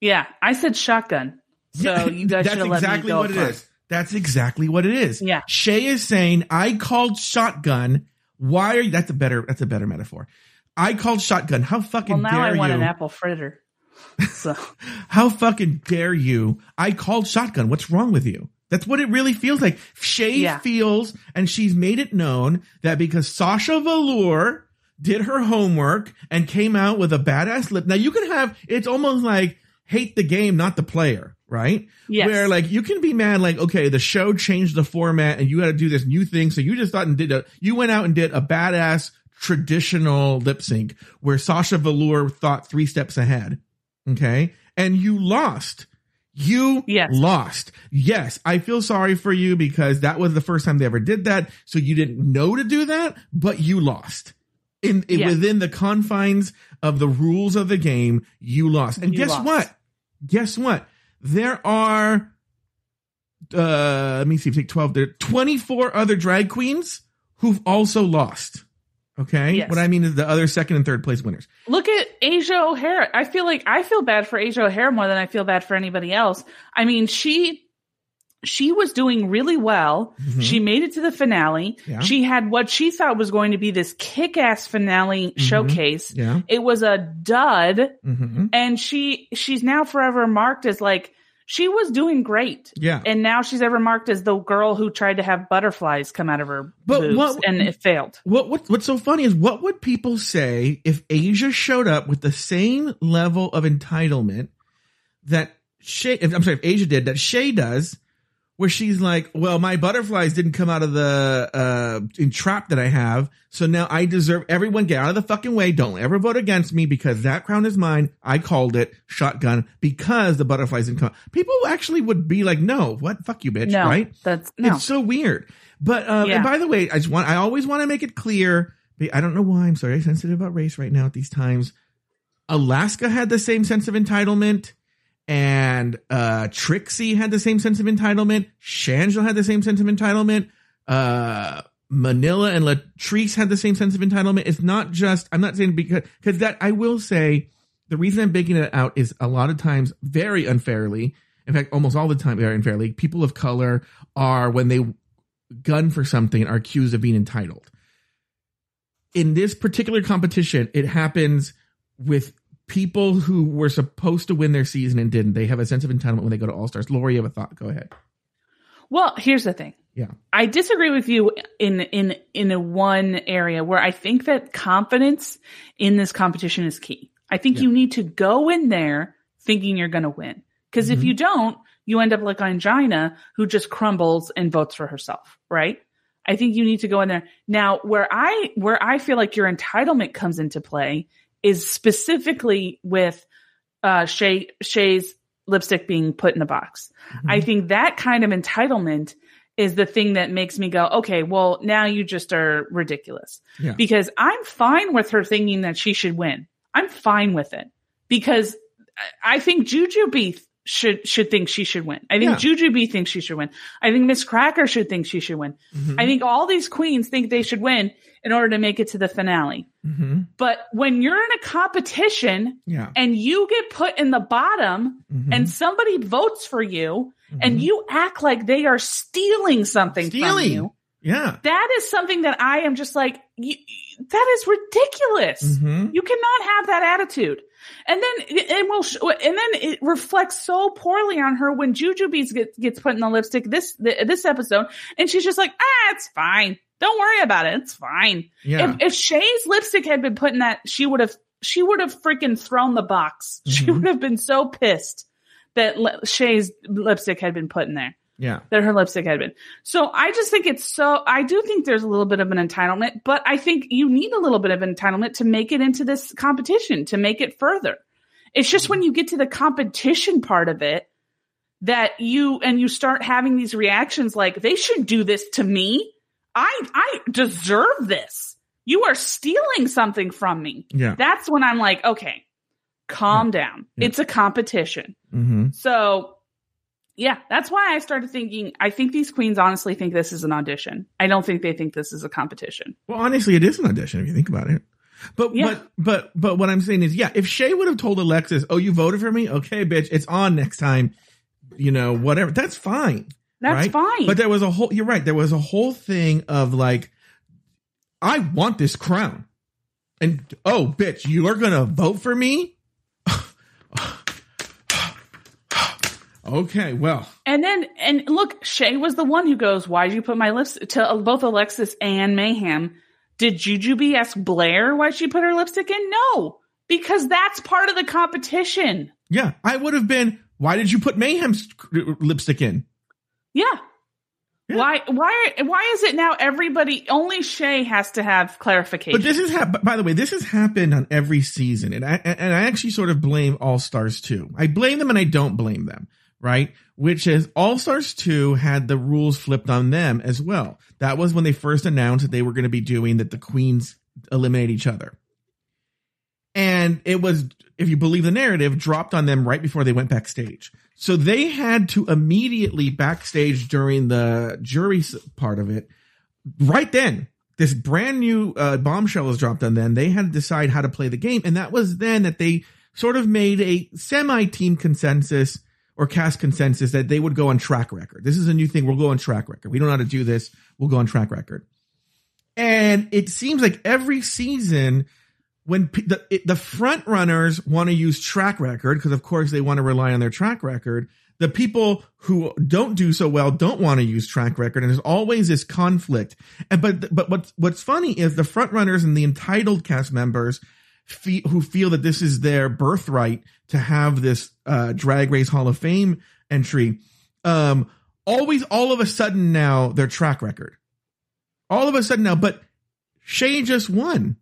Yeah. I said shotgun. So you guys *laughs* That's should have let exactly me go what it is. That's exactly what it is. Yeah. Shea is saying, I called shotgun. Why are you? That's a better. That's a better metaphor. I called shotgun. How fucking Well, now dare I want you? an apple fritter. *laughs* So How fucking dare you? I called shotgun. What's wrong with you? That's what it really feels like. Shea Yeah. feels, and she's made it known that because Sasha Velour did her homework and came out with a badass lip. Now you can have, it's almost like hate the game, not the player, right? Yes. Where like you can be mad, like, okay, the show changed the format and you had to do this new thing. So you just thought and did a, you went out and did a badass traditional lip sync where Sasha Velour thought three steps ahead. Okay. And you lost. You Yes. lost. Yes, I feel sorry for you because that was the first time they ever did that. So you didn't know to do that, but you lost. In, in- Yeah. within the confines of the rules of the game, you lost. And You guess lost. what? Guess what? There are uh let me see, if take 12 there are 24 other drag queens who've also lost. Okay? Yes. What I mean is the other second and third place winners. look at Asia O'Hara. I feel like I feel bad for Asia O'Hara more than I feel bad for anybody else. I mean, she she was doing really well. She made it to the finale. Mm-hmm. Yeah. She had what she thought was going to be this kick-ass finale showcase. Mm-hmm. Yeah. It was a dud. Mhm. and she she's now forever marked as like she was doing great Yeah. and now she's ever marked as the girl who tried to have butterflies come out of her But boobs what- and it failed What, what what's so funny is what would people say if Asia showed up with the same level of entitlement that Shea if, I'm sorry if Asia did that Shea does where she's like, well, my butterflies didn't come out of the uh entrap that I have, so now I deserve everyone get out of the fucking way. Don't ever vote against me because that crown is mine. I called it shotgun because the butterflies didn't come. People actually would be like, no, what? Fuck you, bitch, no right? that's no It's so weird. But um, Yeah. and by the way, I just want I always want to make it clear. I don't know why I'm so very sensitive about race right now at these times. Alaska had the same sense of entitlement, and uh Trixie had the same sense of entitlement. Shangela had the same sense of entitlement. Uh Manila and Latrice had the same sense of entitlement. It's not just I'm not saying because because that I will say the reason I'm baking it out is a lot of times very unfairly. In fact, almost all the time very unfairly. People of color are when they gun for something are accused of being entitled. In this particular competition, it happens with people who were supposed to win their season and didn't. They have a sense of entitlement when they go to All Stars. Lauri, you have a thought? Go ahead. well here's the thing Yeah. i disagree with you in in in a one area where i think that confidence in this competition is key i think Yeah. you need to go in there thinking you're going to win because if Mhm. you don't you end up like Ongina who just crumbles and votes for herself right i think you need to go in there now where i where i feel like your entitlement comes into play is specifically with uh shea shea's lipstick being put in the box Mm-hmm. I think that kind of entitlement is the thing that makes me go, okay, well, now you just are ridiculous. Yeah. Because I'm fine with her thinking that she should win. I'm fine with it because I- I think Jujubee should should think she should win. I think Yeah. Jujubee thinks she should win. I think Miz Cracker should think she should win. Mm-hmm. I think all these queens think they should win in order to make it to the finale. hmm But when you're in a competition Yeah. and you get put in the bottom Mhm. and somebody votes for you Mhm. and you act like they are stealing something Stealing. from you, Yeah. that is something that I am just like, you, that is ridiculous. Mhm. You cannot have that attitude. And then it will, and then it reflects so poorly on her when Jujubee gets, gets put in the lipstick this this episode, and she's just like, ah, it's fine. Don't worry about it. It's fine. Yeah. If, if Shay's lipstick had been put in that, she would have she would have freaking thrown the box. She Mhm. would have been so pissed that Shay's lipstick had been put in there yeah. that her lipstick had been. So I just think it's so, I do think there's a little bit of an entitlement, but I think you need a little bit of entitlement to make it into this competition, to make it further. It's just when you get to the competition part of it that you, and you start having these reactions like, they should do this to me. I, I deserve this. You are stealing something from me. Yeah. That's when I'm like, okay, calm down. Yeah. It's a competition. hmm So, yeah, that's why I started thinking. I think these queens honestly think this is an audition. I don't think they think this is a competition. Well, honestly, it is an audition if you think about it. But Yeah. but but but what I'm saying is, yeah, if Shea would have told Alexis, "Oh, you voted for me? Okay, bitch, it's on next time." You know, whatever. That's fine. That's right? fine. But there was a whole. You're right. There was a whole thing of like, I want this crown, and oh, bitch, you are gonna vote for me. *laughs* *laughs* okay, well, and then, and look, Shea was the one who goes, "Why'd you put my lips to uh, both Alexis and Mayhem?" Did Jujubee ask Blair why she put her lipstick in? No, because that's part of the competition. yeah, I would have been. Why did you put Mayhem's lipstick in? Yeah. Yeah. Why? Why? Why is it now? Everybody only Shea has to have clarification. But this is hap- by the way, this has happened on every season, and I and I actually sort of blame All Stars too. I blame them and I don't blame them, right? Which is All Stars two had the rules flipped on them as well. That was when they first announced that they were going to be doing that the queens eliminate each other, and it was, if you believe the narrative, dropped on them right before they went backstage. So they had to immediately backstage during the jury part of it right then this brand new uh, bombshell was dropped on them. They had to decide how to play the game, and that was then that they sort of made a semi-team consensus or cast consensus that they would go on track record. This is a new thing. We'll go on track record. We don't know how to do this. We'll go on track record. And it seems like every season, when p- the it, the front runners want to use track record because of course they want to rely on their track record. The people who don't do so well don't want to use track record, and there's always this conflict. And but but what's what's funny is the front runners and the entitled cast members fe- who feel that this is their birthright to have this uh, Drag Race Hall of Fame entry. Um, always, all of a sudden now their track record. All of a sudden now, but Shea just won,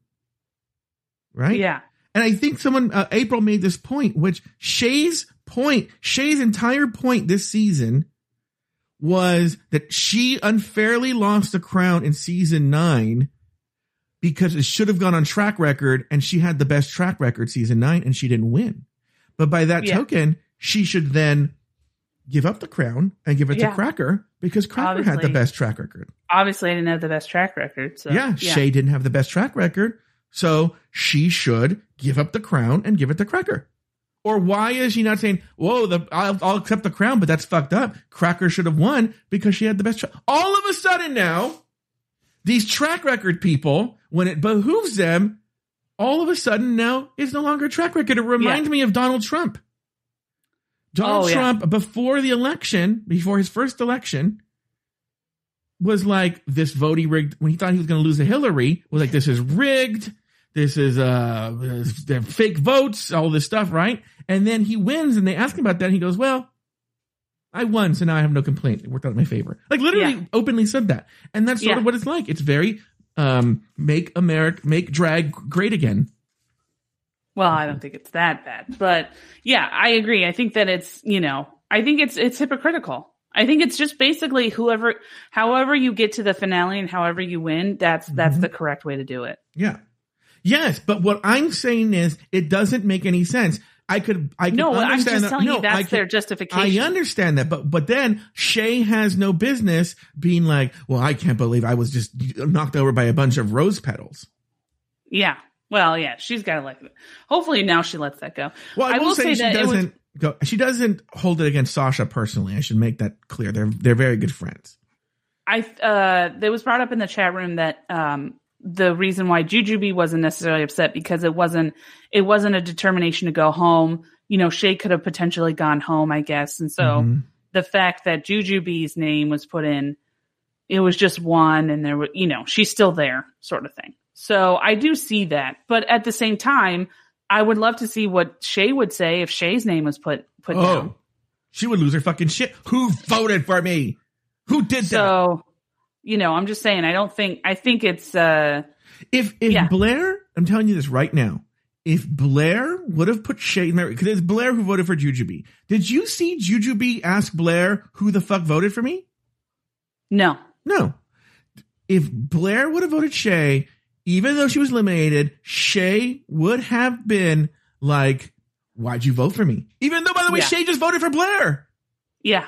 right? yeah. And I think someone, uh, April made this point, which Shea's point, Shea's entire point this season was that she unfairly lost the crown in season nine because it should have gone on track record and she had the best track record season nine and she didn't win. But by that Yeah. token, she should then give up the crown and give it Yeah. to Cracker because Cracker had the best track record. Obviously, I didn't have the best track record. So Yeah, Shea didn't have the best track record, so she should give up the crown and give it to Cracker. Or why is she not saying, "Whoa, the I'll, I'll accept the crown, but that's fucked up. Cracker should have won because she had the best." Tra-. All of a sudden now, these track record people, when it behooves them, all of a sudden now is no longer a track record. It reminds me of Donald Trump. Donald Oh, yeah. Trump before the election, before his first election, was like this vote he rigged when he thought he was going to lose to Hillary was like this is rigged. This is uh fake votes, all this stuff, right? And then he wins, and they ask him about that. And he goes, "Well, I won, so now I have no complaint. It worked out in my favor." Like literally, Yeah. openly said that, and that's sort Yeah. of what it's like. It's very um make America make drag great again. Well, I don't think it's that bad, but yeah, I agree. I think that it's you know, I think it's it's hypocritical. I think it's just basically whoever, however you get to the finale and however you win, that's that's Mhm. the correct way to do it. Yeah. Yes, but what I'm saying is it doesn't make any sense. I could, I could No, I'm just that. telling no, you that's I could- their justification. I understand that, but but then Shea has no business being like, "Well, I can't believe I was just knocked over by a bunch of rose petals." Yeah. Well, yeah, she's got to let it. Hopefully now she lets that go. Well, I, will, say, she that doesn't go. She doesn't hold it against Sasha personally. I should make that clear. They're they're very good friends. I uh it was brought up in the chat room that um the reason why Jujubee wasn't necessarily upset because it wasn't it wasn't a determination to go home. You know, Shea could have potentially gone home, I guess. And so Mhm. the fact that Jujubee's name was put in, it was just one and there were you know, she's still there, sort of thing. So I do see that. But at the same time, I would love to see what Shea would say if Shea's name was put put down. Oh, she would lose her fucking shit. Who voted for me? Who did that? So, you know, I'm just saying, I don't think, I think it's, uh, If if Yeah. Blair, I'm telling you this right now, if Blair would have put Shea, because it's Blair who voted for Jujubee. Did you see Jujubee ask Blair who the fuck voted for me? no. No. If Blair would have voted Shea, even though she was eliminated, Shea would have been like, "Why'd you vote for me?" Even though, by the way, Yeah. Shay just voted for Blair. Yeah.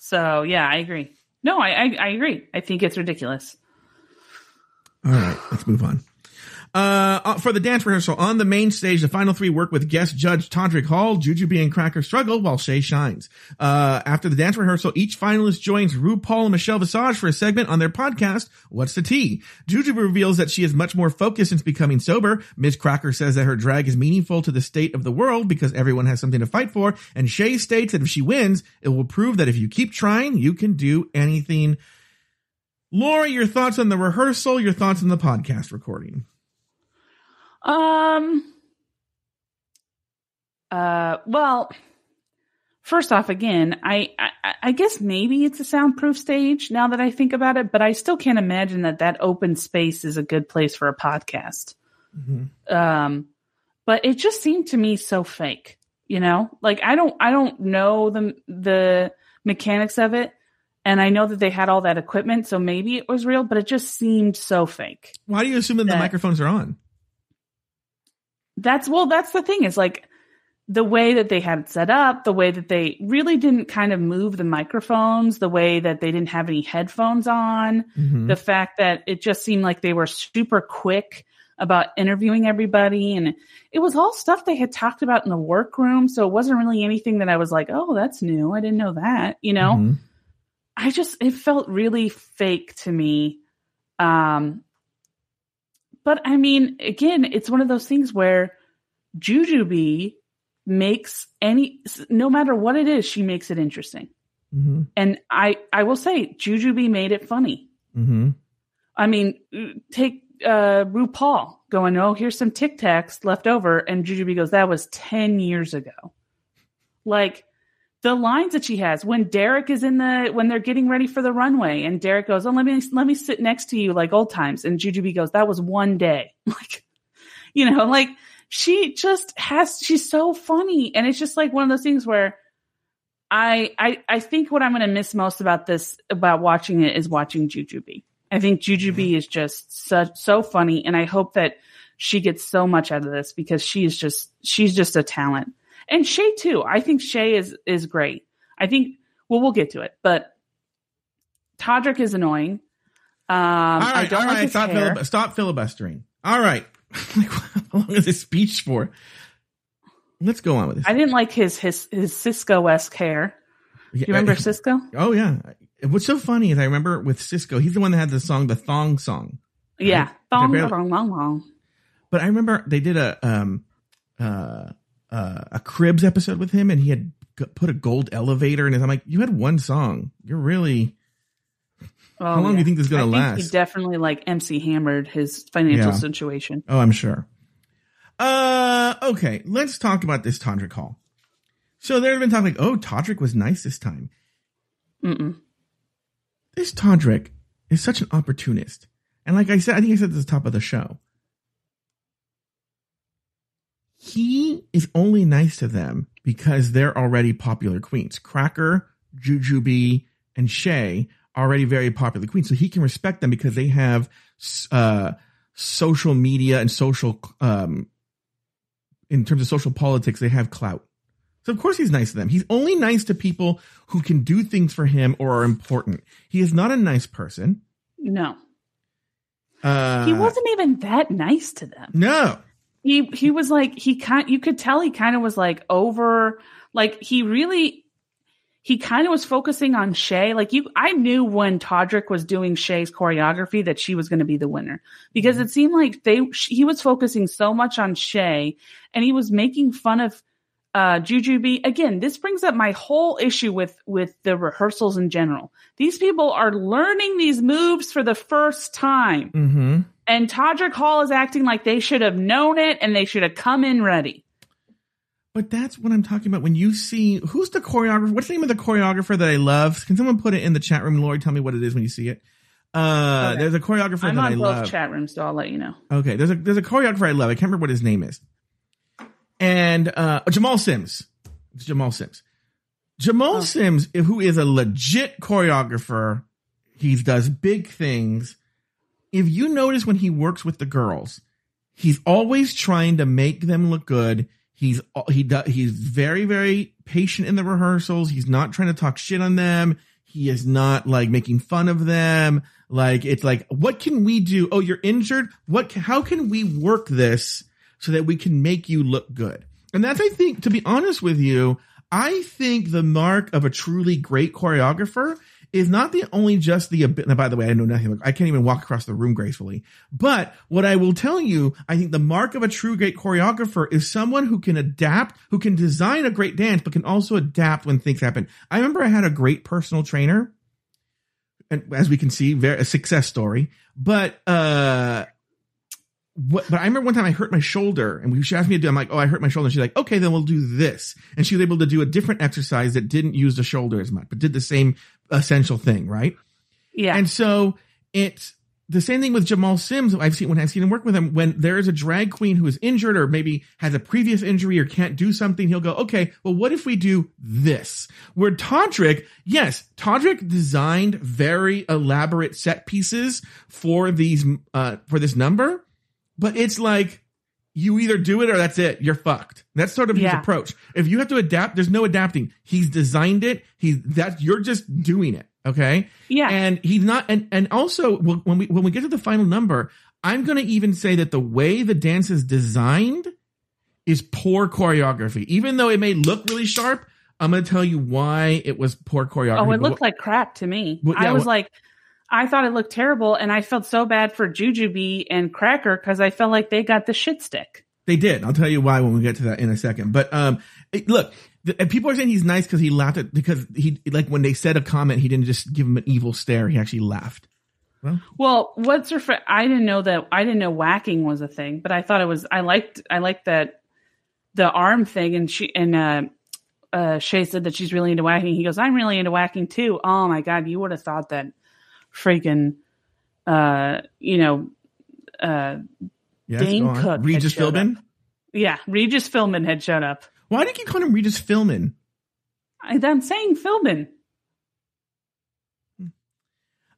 So, yeah, I agree. No, I, I, I agree. I think it's ridiculous. All right, let's move on. Uh, uh, for the dance rehearsal on the main stage, the final three work with guest judge Todrick Hall, Jujubee and Cracker struggle while Shea shines. Uh, after the dance rehearsal, each finalist joins RuPaul and Michelle Visage for a segment on their podcast, What's the Tea? Jujubee reveals that she is much more focused since becoming sober. Miz Cracker says that her drag is meaningful to the state of the world because everyone has something to fight for. And Shea states that if she wins, it will prove that if you keep trying, you can do anything. Laura, your thoughts on the rehearsal, your thoughts on the podcast recording. Um, uh, well, first off, again, I, I, I guess maybe it's a soundproof stage now that I think about it, but I still can't imagine that that open space is a good place for a podcast. Um, but it just seemed to me so fake, you know, like I don't, I don't know the, the mechanics of it. And I know that they had all that equipment, so maybe it was real, but it just seemed so fake. Why do you assume that the microphones are on? That's well, that's the thing is like the way that they had it set up, the way that they really didn't kind of move the microphones, the way that they didn't have any headphones on, Mhm. the fact that it just seemed like they were super quick about interviewing everybody. And it was all stuff they had talked about in the workroom. So it wasn't really anything that I was like, oh, that's new. I didn't know that, you know? Mhm. I just it felt really fake to me. Um but I mean, again, it's one of those things where Jujubee makes any no matter what it is, she makes it interesting. Mhm. And I I will say Jujubee made it funny. Mhm. I mean, take uh RuPaul going, "Oh, here's some Tic Tacs left over," and Jujubee goes, "That was ten years ago." Like the lines that she has when Derrick is in the when they're getting ready for the runway, and Derrick goes, "Oh, let me let me sit next to you like old times," and Jujubee goes, "That was one day." *laughs* Like, you know, like she just has she's so funny, and it's just like one of those things where. I, I I think what I'm going to miss most about this about watching it is watching Jujubee. I think Jujubee mm-hmm. is just so so funny, and I hope that she gets so much out of this because she is just she's just a talent, and Shea too. I think Shea is is great. I think well we'll get to it, but Todrick is annoying. Um, all I don't all like right. Stop, filib- stop filibustering. All right. *laughs* like, how long is this speech for? Let's go on with this. I didn't like his his his Sisqó esque hair. Do you remember *laughs* Sisqó? Oh yeah. What's so funny is I remember with Sisqó, he's the one that had the song, the thong song. Yeah, Right? thong, Barely- thong, thong, thong. But I remember they did a um uh uh a Cribs episode with him, and he had put a gold elevator in his. I'm like, you had one song. You're really. Oh, How long do you think this is gonna last? He definitely like MC hammered his financial Yeah. situation. Oh, I'm sure. Uh, okay. Let's talk about this Todrick Hall. So there have been talk like, oh, Todrick was nice this time. Mm-mm. This Todrick is such an opportunist. And like I said, I think I said this at the top of the show. He is only nice to them because they're already popular queens. Cracker, Jujubee, and Shea already very popular queens. So he can respect them because they have uh, social media and social um, in terms of social politics, they have clout. So of course he's nice to them. He's only nice to people who can do things for him or are important. He is not a nice person. No, Uh, he wasn't even that nice to them. No. He he was like he kind. You could tell he kind of was like over. Like he really. He kind of was focusing on Shea. Like you, I knew when Todrick was doing Shea's choreography that she was going to be the winner because it seemed like they he was focusing so much on Shea, and he was making fun of uh Jujubee. Again, this brings up my whole issue with with the rehearsals in general. These people are learning these moves for the first time. Mm-hmm. And Todrick Hall is acting like they should have known it and they should have come in ready. But that's what I'm talking about. When you see who's the choreographer, what's the name of the choreographer that I love? Can someone put it in the chat room? Lauri, tell me what it is when you see it. Uh, Okay. there's a choreographer I'm that on I both love. chat rooms, so I'll let you know. Okay, there's a there's a choreographer I love. I can't remember what his name is. And uh Jamal Sims. It's Jamal Sims. Jamal Oh. Sims, who is a legit choreographer, he does big things. If you notice when he works with the girls, he's always trying to make them look good. He's he does he's very very patient in the rehearsals. He's not trying to talk shit on them. He is not like making fun of them. Like it's like, what can we do? Oh, you're injured. What? How can we work this so that we can make you look good? And that's, I think, to be honest with you, I think the mark of a truly great choreographer is not the only just the now, by the way, I know nothing. Like, I can't even walk across the room gracefully. But what I will tell you, I think the mark of a true great choreographer is someone who can adapt, who can design a great dance, but can also adapt when things happen. I remember I had a great personal trainer and as we can see, very a success story. But uh, what? But I remember one time I hurt my shoulder, and she asked me to do. I'm like, oh, I hurt my shoulder. She's like, okay, then we'll do this, and she was able to do a different exercise that didn't use the shoulder as much, but did the same essential thing, right? Yeah. And so it's the same thing with Jamal Sims. I've seen when I've seen him work with him. When there is a drag queen who is injured or maybe has a previous injury or can't do something, he'll go, okay, well, what if we do this? Where Todrick, yes, Todrick designed very elaborate set pieces for these, uh, for this number, but it's like, you either do it or that's it. You're fucked. That's sort of his Yeah. approach. If you have to adapt, there's no adapting. He's designed it. He's that you're just doing it. Okay. Yeah. And he's not, and, and also when we, when we get to the final number, I'm going to even say that the way the dance is designed is poor choreography. Even though it may look really sharp, I'm going to tell you why it was poor choreography. Oh, it looked what- like crap to me. Well, yeah, I was what- like, I thought it looked terrible, and I felt so bad for Jujubee and Cracker because I felt like they got the shit stick. They did. I'll tell you why when we get to that in a second. But um, look, the, and people are saying he's nice because he laughed at because he like when they said a comment, he didn't just give him an evil stare. He actually laughed. Well, what's her? Fr- I didn't know that. I didn't know waacking was a thing, but I thought it was. I liked. I liked that the arm thing, and she and uh, uh, Shea said that she's really into waacking. He goes, "I'm really into waacking too." Oh my god, you would have thought that freaking, uh, you know, uh, Yes, Dane. Cook Regis Philbin. yeah, Regis Philbin had showed up. Why do you keep calling him Regis Philbin? I, I'm saying Philbin.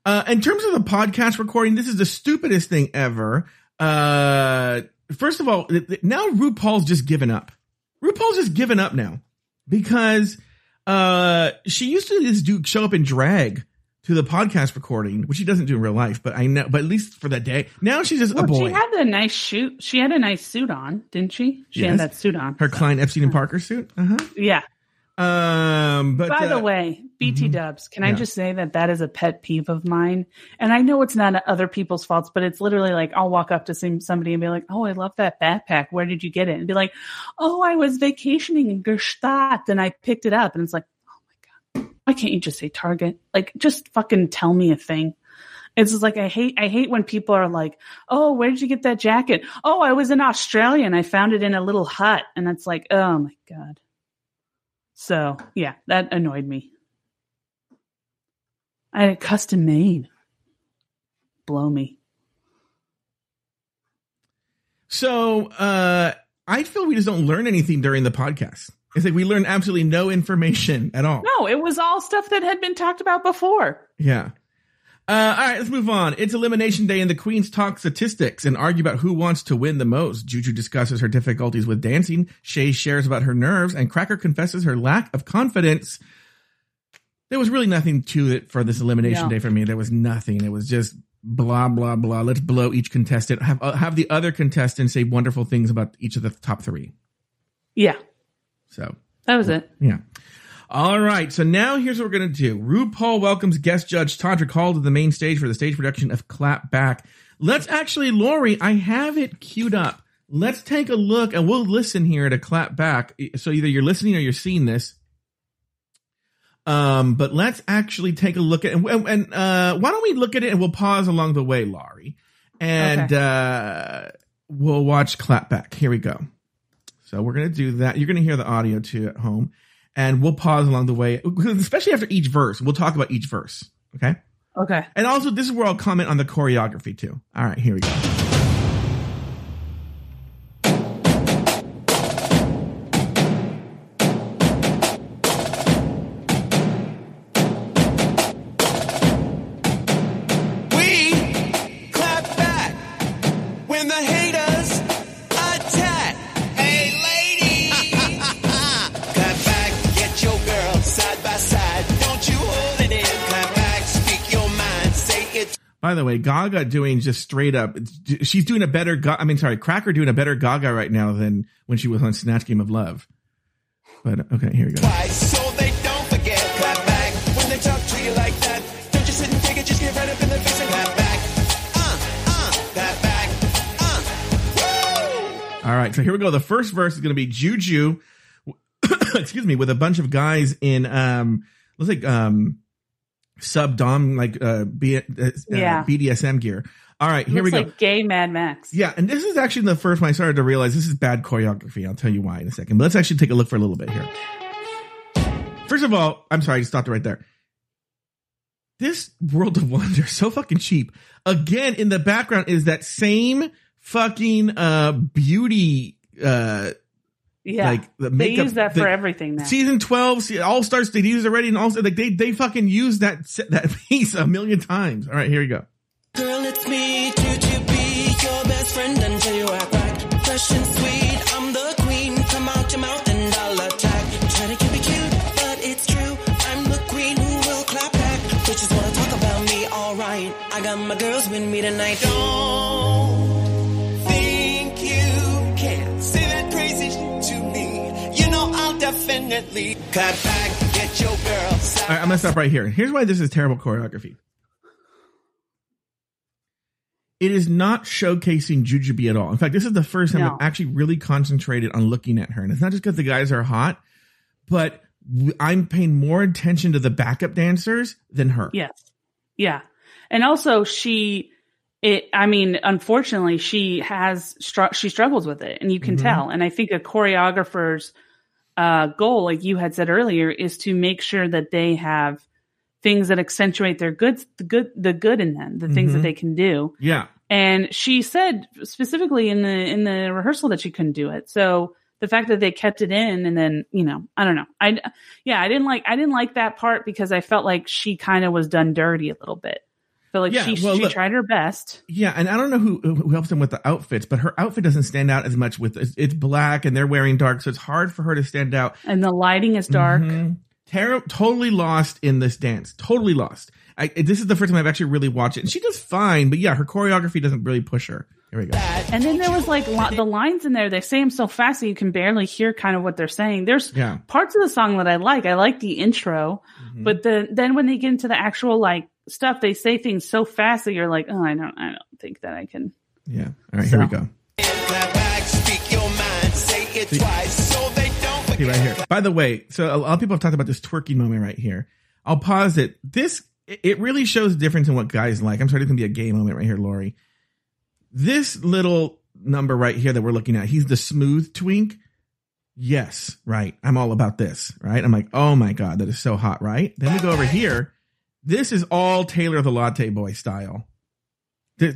Uh, in terms of the podcast recording, this is the stupidest thing ever. Uh, first of all, now RuPaul's just given up. RuPaul's just given up now because uh, she used to just do show up in drag to the podcast recording, which she doesn't do in real life. But I know, but at least for that day, now she's just Well, a boy. she had a nice shoot. She had a nice suit on, didn't she? She Yes. had that suit on. Her Klein Epstein and Parker suit. Uh huh. Yeah. Um, but By the uh, way, BT mhm. Dubs, can I just say that that is a pet peeve of mine? And I know it's not other people's faults, but it's literally like I'll walk up to some, somebody and be like, "Oh, I love that backpack. Where did you get it?" And be like, "Oh, I was vacationing in Gstaad and I picked it up." And it's like, "Oh my god, why can't you just say Target? Like, just fucking tell me a thing." It's just like I hate I hate when people are like, "Oh, where did you get that jacket?" "Oh, I was in Australia and I found it in a little hut." And it's like, "Oh my god." So, yeah, that annoyed me. I had it custom made. Blow me. So uh I feel we just don't learn anything during the podcast. It's like we learned absolutely no information at all. No, it was all stuff that had been talked about before. Yeah. Uh, all right, let's move on. It's elimination day, and the queens talk statistics and argue about who wants to win the most. Juju discusses her difficulties with dancing. Shea shares about her nerves, and Cracker confesses her lack of confidence. There was really nothing to it for this elimination No. day for me. There was nothing. It was just blah blah blah. Let's blow each contestant. Have uh, have the other contestants say wonderful things about each of the top three. Yeah, So that was it. yeah. All right. So now here's what we're going to do. RuPaul welcomes guest judge Todrick Hall to the main stage for the stage production of Clap Back. Let's actually, Lauri, I have it queued up. Let's take a look and we'll listen here to Clap Back. So either you're listening or you're seeing this. Um, but let's actually take a look at and, and uh, why don't we look at it and we'll pause along the way, Lauri, and uh, we'll watch Clap Back. Here we go. So we're gonna do that. You're gonna hear the audio too at home, and we'll pause along the way, especially after each verse. We'll talk about each verse. Okay. Okay. And also, this is where I'll comment on the choreography too. All right, here we go. By the way, Gaga doing just straight up. She's doing a better. I mean, sorry, Cracker doing a better Gaga right now than when she was on Snatch Game of Love. But okay, here we go. twice so they don't forget. Clap back when they talk to you like that. Don't just sit and take it, just get right up in their face and clap back. Uh, uh, clap back. Uh! All right, so here we go. The first verse is going to be Juju, *coughs* excuse me, with a bunch of guys in um, let's like um, sub dom like uh, B- uh, Yeah. BDSM gear. All right, here Looks we go. like gay Mad Max. yeah, and this is actually the first one I started to realize this is bad choreography. I'll tell you why in a second. But let's actually take a look for a little bit here. First of all, I'm sorry, I stopped it right there. This World of Wonder so fucking cheap. Again, in the background is that same fucking uh beauty uh Yeah. like the they makeup use that the- for everything now. Season 12, All Stars, they use it already and also like they they fucking use that that *laughs* piece a million times. All right, here we go. Girl, it's me, Juju be your best friend until you act right. Fresh and sweet, I'm the queen. Come out your mouth and I'll attack. Try to keep it cute, but it's true. I'm the queen who will clap back. Bitches wanna talk about me, alright. I got my girls with me tonight. Don't definitely clap back, get your girl. All right, I'm gonna stop right here. Here's why this is terrible choreography. It is not showcasing Jujubee at all. In fact, this is the first time No. I've actually really concentrated on looking at her. And it's not just because the guys are hot, but I'm paying more attention to the backup dancers than her. Yes. Yeah. And also she it I mean unfortunately she has str- she struggles with it and you can Mhm. tell and I think a choreographer's uh goal like you had said earlier is to make sure that they have things that accentuate their good the good the good in them the things Mhm. that they can do Yeah. and she said specifically in the in the rehearsal that she couldn't do it so the fact that they kept it in and then you know i don't know i yeah i didn't like i didn't like that part because i felt like she kind of was done dirty a little bit felt like Yeah, she, well, she look- tried her best Yeah, and I don't know who who helps them with the outfits, but her outfit doesn't stand out as much. With it's, black and they're wearing dark, so it's hard for her to stand out. and the lighting is dark Mhm. Tara totally lost in this dance. Totally lost. I, this is the first time I've actually really watched it, and she does fine. But yeah, her choreography doesn't really push her. Here we go. and then there was like li- the lines in there they say them so fast that you can barely hear kind of what they're saying there's Yeah. parts of the song that i like i like the intro Mm-hmm. but the then when they get into the actual like stuff they say things so fast that you're like oh i don't i don't think that i can Yeah. All right, here we go. Clap back, speak your mind, say it twice so they don't Okay, forget. right here. By the way, so a lot of people have talked about this twerking moment right here. I'll pause it. This it- it really shows a difference in what guys like. I'm sorry, it's gonna be a gay moment right here, Lauri. This little number right here that we're looking at, he's the smooth twink. Yes, right. I'm all about this, right? I'm like, oh my god, that is so hot, right? Then we go over here. This is all Taylor the Latte Boy style.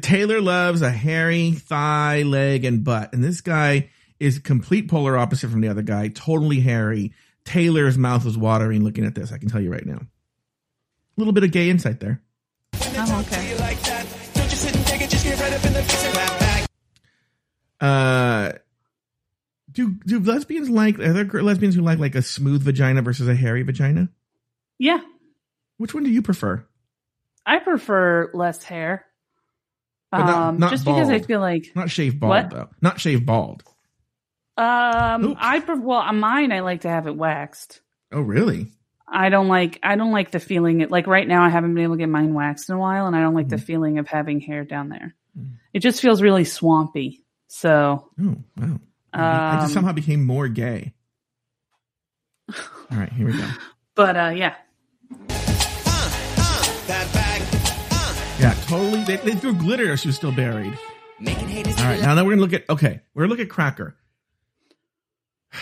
Taylor loves a hairy thigh, leg, and butt, and this guy is complete polar opposite from the other guy. Totally hairy. Taylor's mouth was watering looking at this. I can tell you right now. A little bit of gay insight there. Oh, okay. Don't you sit and take it, just get right up in the face and clap back. Uh, do do lesbians like are there lesbians who like like a smooth vagina versus a hairy vagina? Yeah, Which one do you prefer? I prefer less hair. But not- um, not just because I feel like Not shave bald What? though. Not shave bald. um, Oops. I pref- well on mine I like to have it waxed. Oh really? I don't like I don't like the feeling it like right now I haven't been able to get mine waxed in a while and I don't like Mm-hmm. the feeling of having hair down there. It just feels really swampy. So Oh wow. I um, just somehow became more gay. *laughs* All right, here we go. but uh yeah. Back. Yeah, totally. They, they threw glitter. She was still buried. All right, now that we're gonna look at okay, we're gonna look at Cracker. *sighs*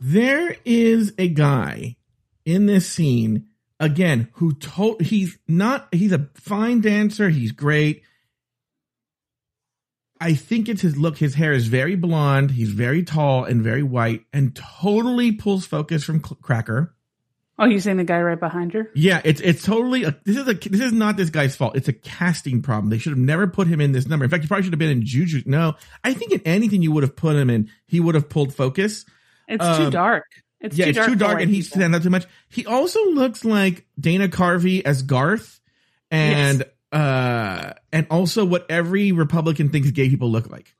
There is a guy in this scene again who told he's not he's a fine dancer. He's great. I think it's his look. His hair is very blonde. He's very tall and very white, and totally pulls focus from Cracker. Oh, you saying the guy right behind her? Yeah, it's it's totally a, this is a this is not this guy's fault. It's a casting problem. They should have never put him in this number. In fact, he probably should have been in Juju. No, I think in anything you would have put him in, he would have pulled focus. It's Um, too dark. It's yeah, too it's dark too dark, and he stands out too much. He also looks like Dana Carvey as Garth, and uh, and also what every Republican thinks gay people look like.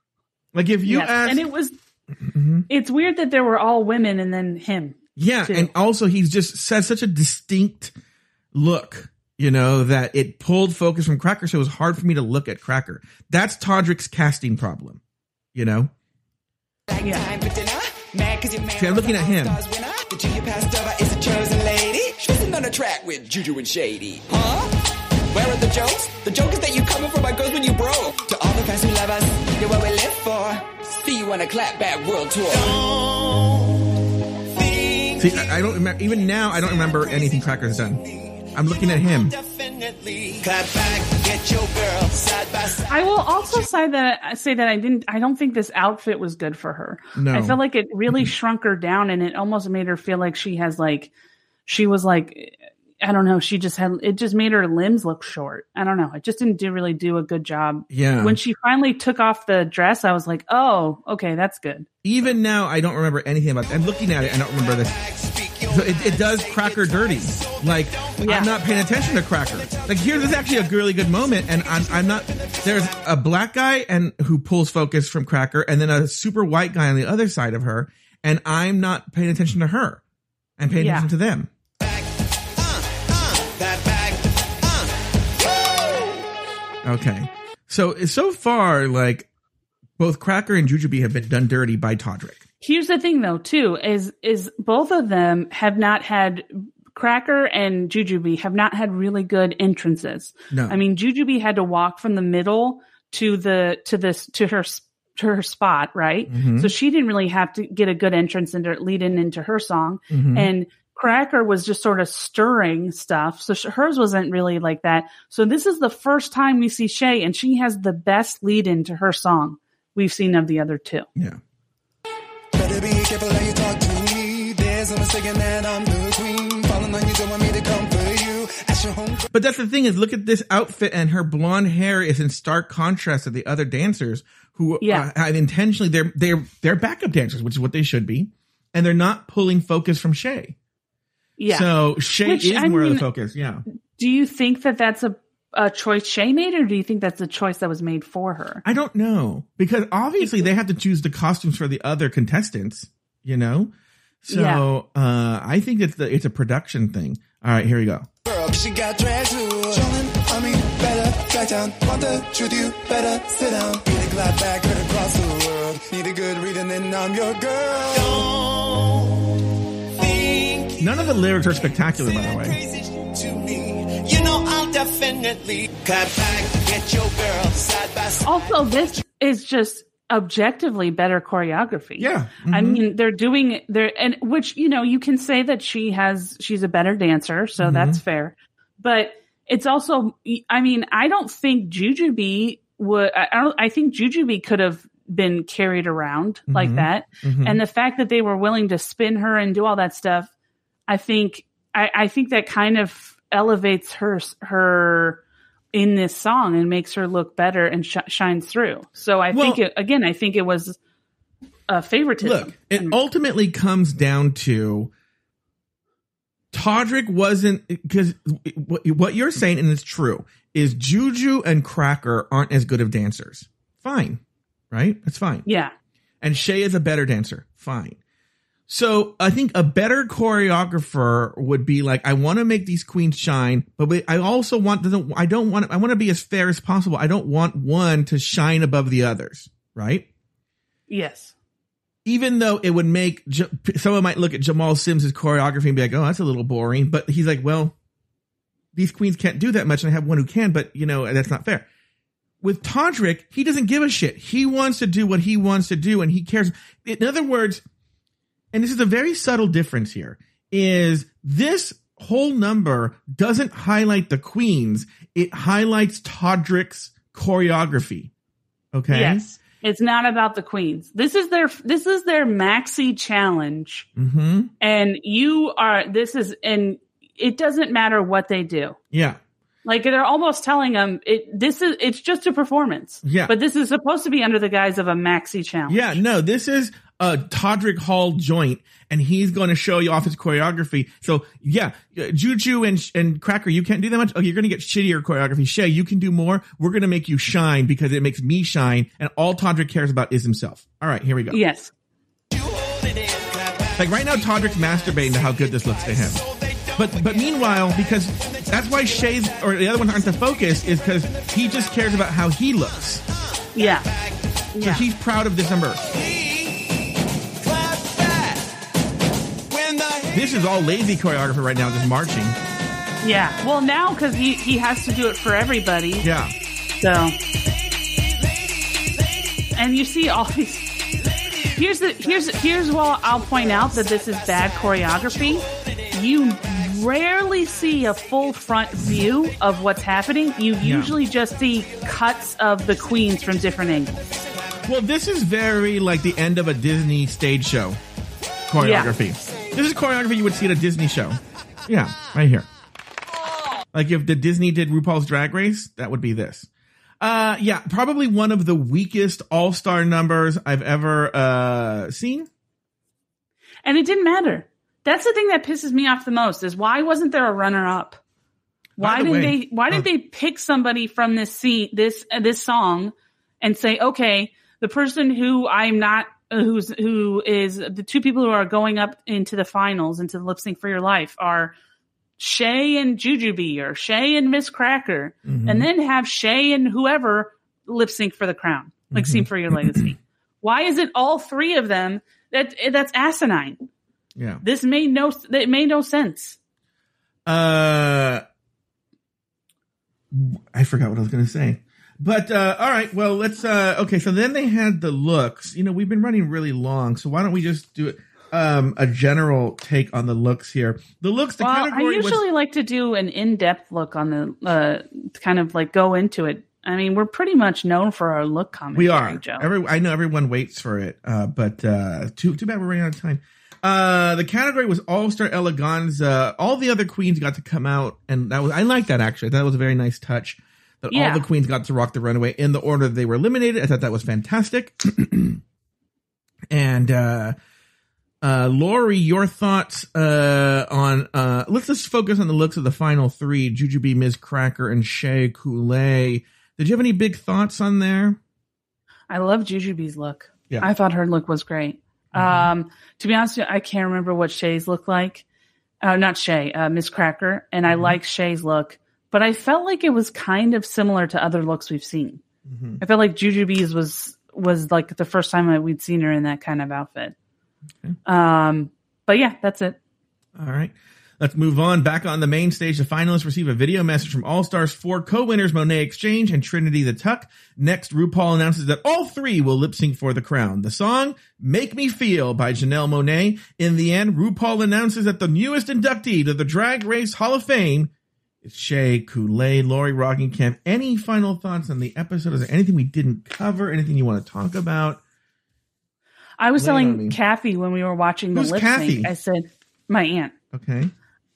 Like if you Yes, ask, and it was *clears throat* Mhm. it's weird that there were all women and then him. Yeah, too. and also he's just says such a distinct look, you know, that it pulled focus from Cracker, so it was hard for me to look at Cracker. That's Todrick's casting problem, you know. Time for dinner. Mad 'cause you're mad See, I'm looking at him. Stars winner. The junior passed over is a chosen lady. She's on a track with Juju and Shady. Huh? Where are the jokes? The joke is that you coming for my girls when you broke. To all the fans who love us, you're what we live for. See you on a clapback world tour. See, I, I don't remember even now. I don't remember anything Cracker's done. I'm looking at him. Definitely. Clap back, get your girl side by side. I will also say that say that I didn't. I don't think this outfit was good for her. No. I felt like it really shrunk her down, and it almost made her feel like she has like she was like I don't know. She just had it just made her limbs look short. I don't know. It just didn't do really do a good job. Yeah. When she finally took off the dress, I was like, oh, okay, that's good. Even now, I don't remember anything about. That. I'm looking at it. I don't remember this. So it, it does Cracker dirty. Like Yeah. I'm not paying attention to Cracker. Like here, there's actually a really good moment, and I'm I'm not. There's a black guy and who pulls focus from Cracker, and then a super white guy on the other side of her, and I'm not paying attention to her. I'm paying Yeah. attention to them. Okay. So so far, like both Cracker and Jujubee have been done dirty by Todrick. Here's the thing though, too, is is both of them have not had Cracker and Jujubee have not had really good entrances. No. I mean, Jujubee had to walk from the middle to the to this to her to her spot, right? Mhm. So she didn't really have to get a good entrance into lead in into her song, Mhm. and Cracker was just sort of stirring stuff. So sh- hers wasn't really like that. So this is the first time we see Shea, and she has the best lead into her song we've seen of the other two. Yeah. Better be careful how you talk to me. There's no mistaking that I'm the queen. Falling on you, don't want me to come for you. Ask your home. But that's the thing is, look at this outfit, and her blonde hair is in stark contrast to the other dancers who Yeah. uh, intentionally they're they're they're backup dancers, which is what they should be, and they're not pulling focus from Shea. Yeah. So Shea Which, is I more of the focus. Yeah. Do you think that that's a, a choice Shea made, or do you think that's a choice that was made for her? I don't know because obviously they have to choose the costumes for the other contestants, you know. So uh I think it's the it's a production thing. All right, here we go. She got dragged to Showing on me, better back down. Want the truth, you better sit down. Need a glide back, heard across the world. Need a good reading, then I'm your girl. Don't think None of the lyrics are spectacular, by the way. crazy to me. You know I'll definitely cut back, get your girl side by side. Also, this is just objectively better choreography. Yeah. I Mhm. mean, they're doing they're and which you know you can say that she has she's a better dancer, so Mm-hmm. that's fair. But it's also, I mean, I don't think Jujubee would. I I don't. I think Jujubee could have been carried around like Mhm. that, Mhm. and the fact that they were willing to spin her and do all that stuff, I think. I, I think that kind of elevates her her in this song and makes her look better and sh- shines through. So I think it, again, I think it was a favoritism. Look, it ultimately comes down to Todrick wasn't because what, what you're saying, and it's true, is Juju and Cracker aren't as good of dancers. Fine, right? That's fine. yeah. And Shea is a better dancer. Fine. So I think a better choreographer would be like, I want to make these queens shine, but I also want doesn't I don't want I want to be as fair as possible. I don't want one to shine above the others, right? Yes. even though it would make someone might look at Jamal Sims' choreography and be like, "Oh, that's a little boring," but he's like, "Well, these queens can't do that much, and I have one who can, but you know that's not fair." With Todrick, he doesn't give a shit. He wants to do what he wants to do, and he cares. In other words, and this is a very subtle difference here, is this whole number doesn't highlight the queens; it highlights Todrick's choreography. Okay. Yes. It's not about the queens. This is their this is their maxi challenge Mm-hmm. and you are this is and it doesn't matter what they do. Yeah. Like they're almost telling them it this is it's just a performance. Yeah. But this is supposed to be under the guise of a maxi challenge. Yeah, no, this is a Todrick Hall joint, and he's going to show you off his choreography. So yeah, Juju and and Cracker, you can't do that much. Oh, you're going to get shittier choreography. Shea, you can do more. We're going to make you shine because it makes me shine, and all Todrick cares about is himself. All right, here we go. Yes. Like right now, Todrick's masturbating to how good this looks to him. But but meanwhile, because that's why Shea's or the other ones aren't the focus, is because he just cares about how he looks. Yeah. So Yeah. he's proud of this number. This is all lazy choreography right now, just marching. Yeah. Well, now because he he has to do it for everybody. Yeah. So, and you see all these. Here's the here's here's what I'll point out that this is bad choreography. You rarely see a full front view of what's happening. You Yeah. usually just see cuts of the queens from different angles. Well, this is very like the end of a Disney stage show choreography. This is choreography you would see at a Disney show. Yeah, right here. Like if the Disney did RuPaul's Drag Race, that would be this. Uh, yeah, probably one of the weakest all star numbers I've ever uh seen. And it didn't matter. That's the thing that pisses me off the most is why wasn't there a runner up? Why the didn't way- they why didn't oh. they pick somebody from this scene this uh, this song and say, "Okay, the person who I'm not uh, who's who is the two people who are going up into the finals into the lip sync for your life are Shea and Jujubee or Shea and Miz Cracker, Mm-hmm. and then have Shea and whoever lip sync for the crown, like Mm-hmm. for your legacy. *clears throat* Why is it all three of them? That that's asinine. Yeah. This made no it made no sense. Uh, I forgot what I was going to say. But uh, all right, well, let's. Uh, okay, so then they had the looks. You know, we've been running really long, so why don't we just do it? Um, a general take on the looks here. The looks. The well, I usually was. like to do an in depth look on the uh, kind of like go into it. I mean, we're pretty much known for our look commentary. We are. Joe. Every, I know everyone waits for it, uh, but uh, too too bad we're running out of time. Uh, the category was All Star Eleganza. All the other queens got to come out, and that was I like that actually. That was a very nice touch. That Yeah. all the queens got to rock the runaway in the order that they were eliminated. I thought that was fantastic. *clears throat* and uh, uh, Lauri, your thoughts uh, on? Uh, let's just focus on the looks of the final three: Jujubee, Miz Cracker, and Shea Coulee. Did you have any big thoughts on there? I love Jujubee's look. Yeah. Mm-hmm. I thought her look was great. Um, to be honest, I can't remember what Shea's looked like. Uh, not Shea, uh, Miz Cracker, and Mm-hmm. I like Shea's look, but I felt like it was kind of similar to other looks we've seen. Mm-hmm. I felt like Jujubee's was was like the first time that we'd seen her in that kind of outfit. Um, but yeah, that's it. All right. Let's move on. Back on the main stage, the finalists receive a video message from All Stars 4 co-winners Monét X Change and Trinity the Tuck. Next, RuPaul announces that all three will lip sync for the crown. The song, Make Me Feel by Janelle Monáe. In the end, RuPaul announces that the newest inductee to the Drag Race Hall of Fame Shea Coulee, Lauri Roggenkamp. Any final thoughts on the episode? Is there anything we didn't cover? Anything you want to talk about? I was Lay telling. Kathie when we were watching the Who's lip Kathie? sync. I said, "My aunt." Okay.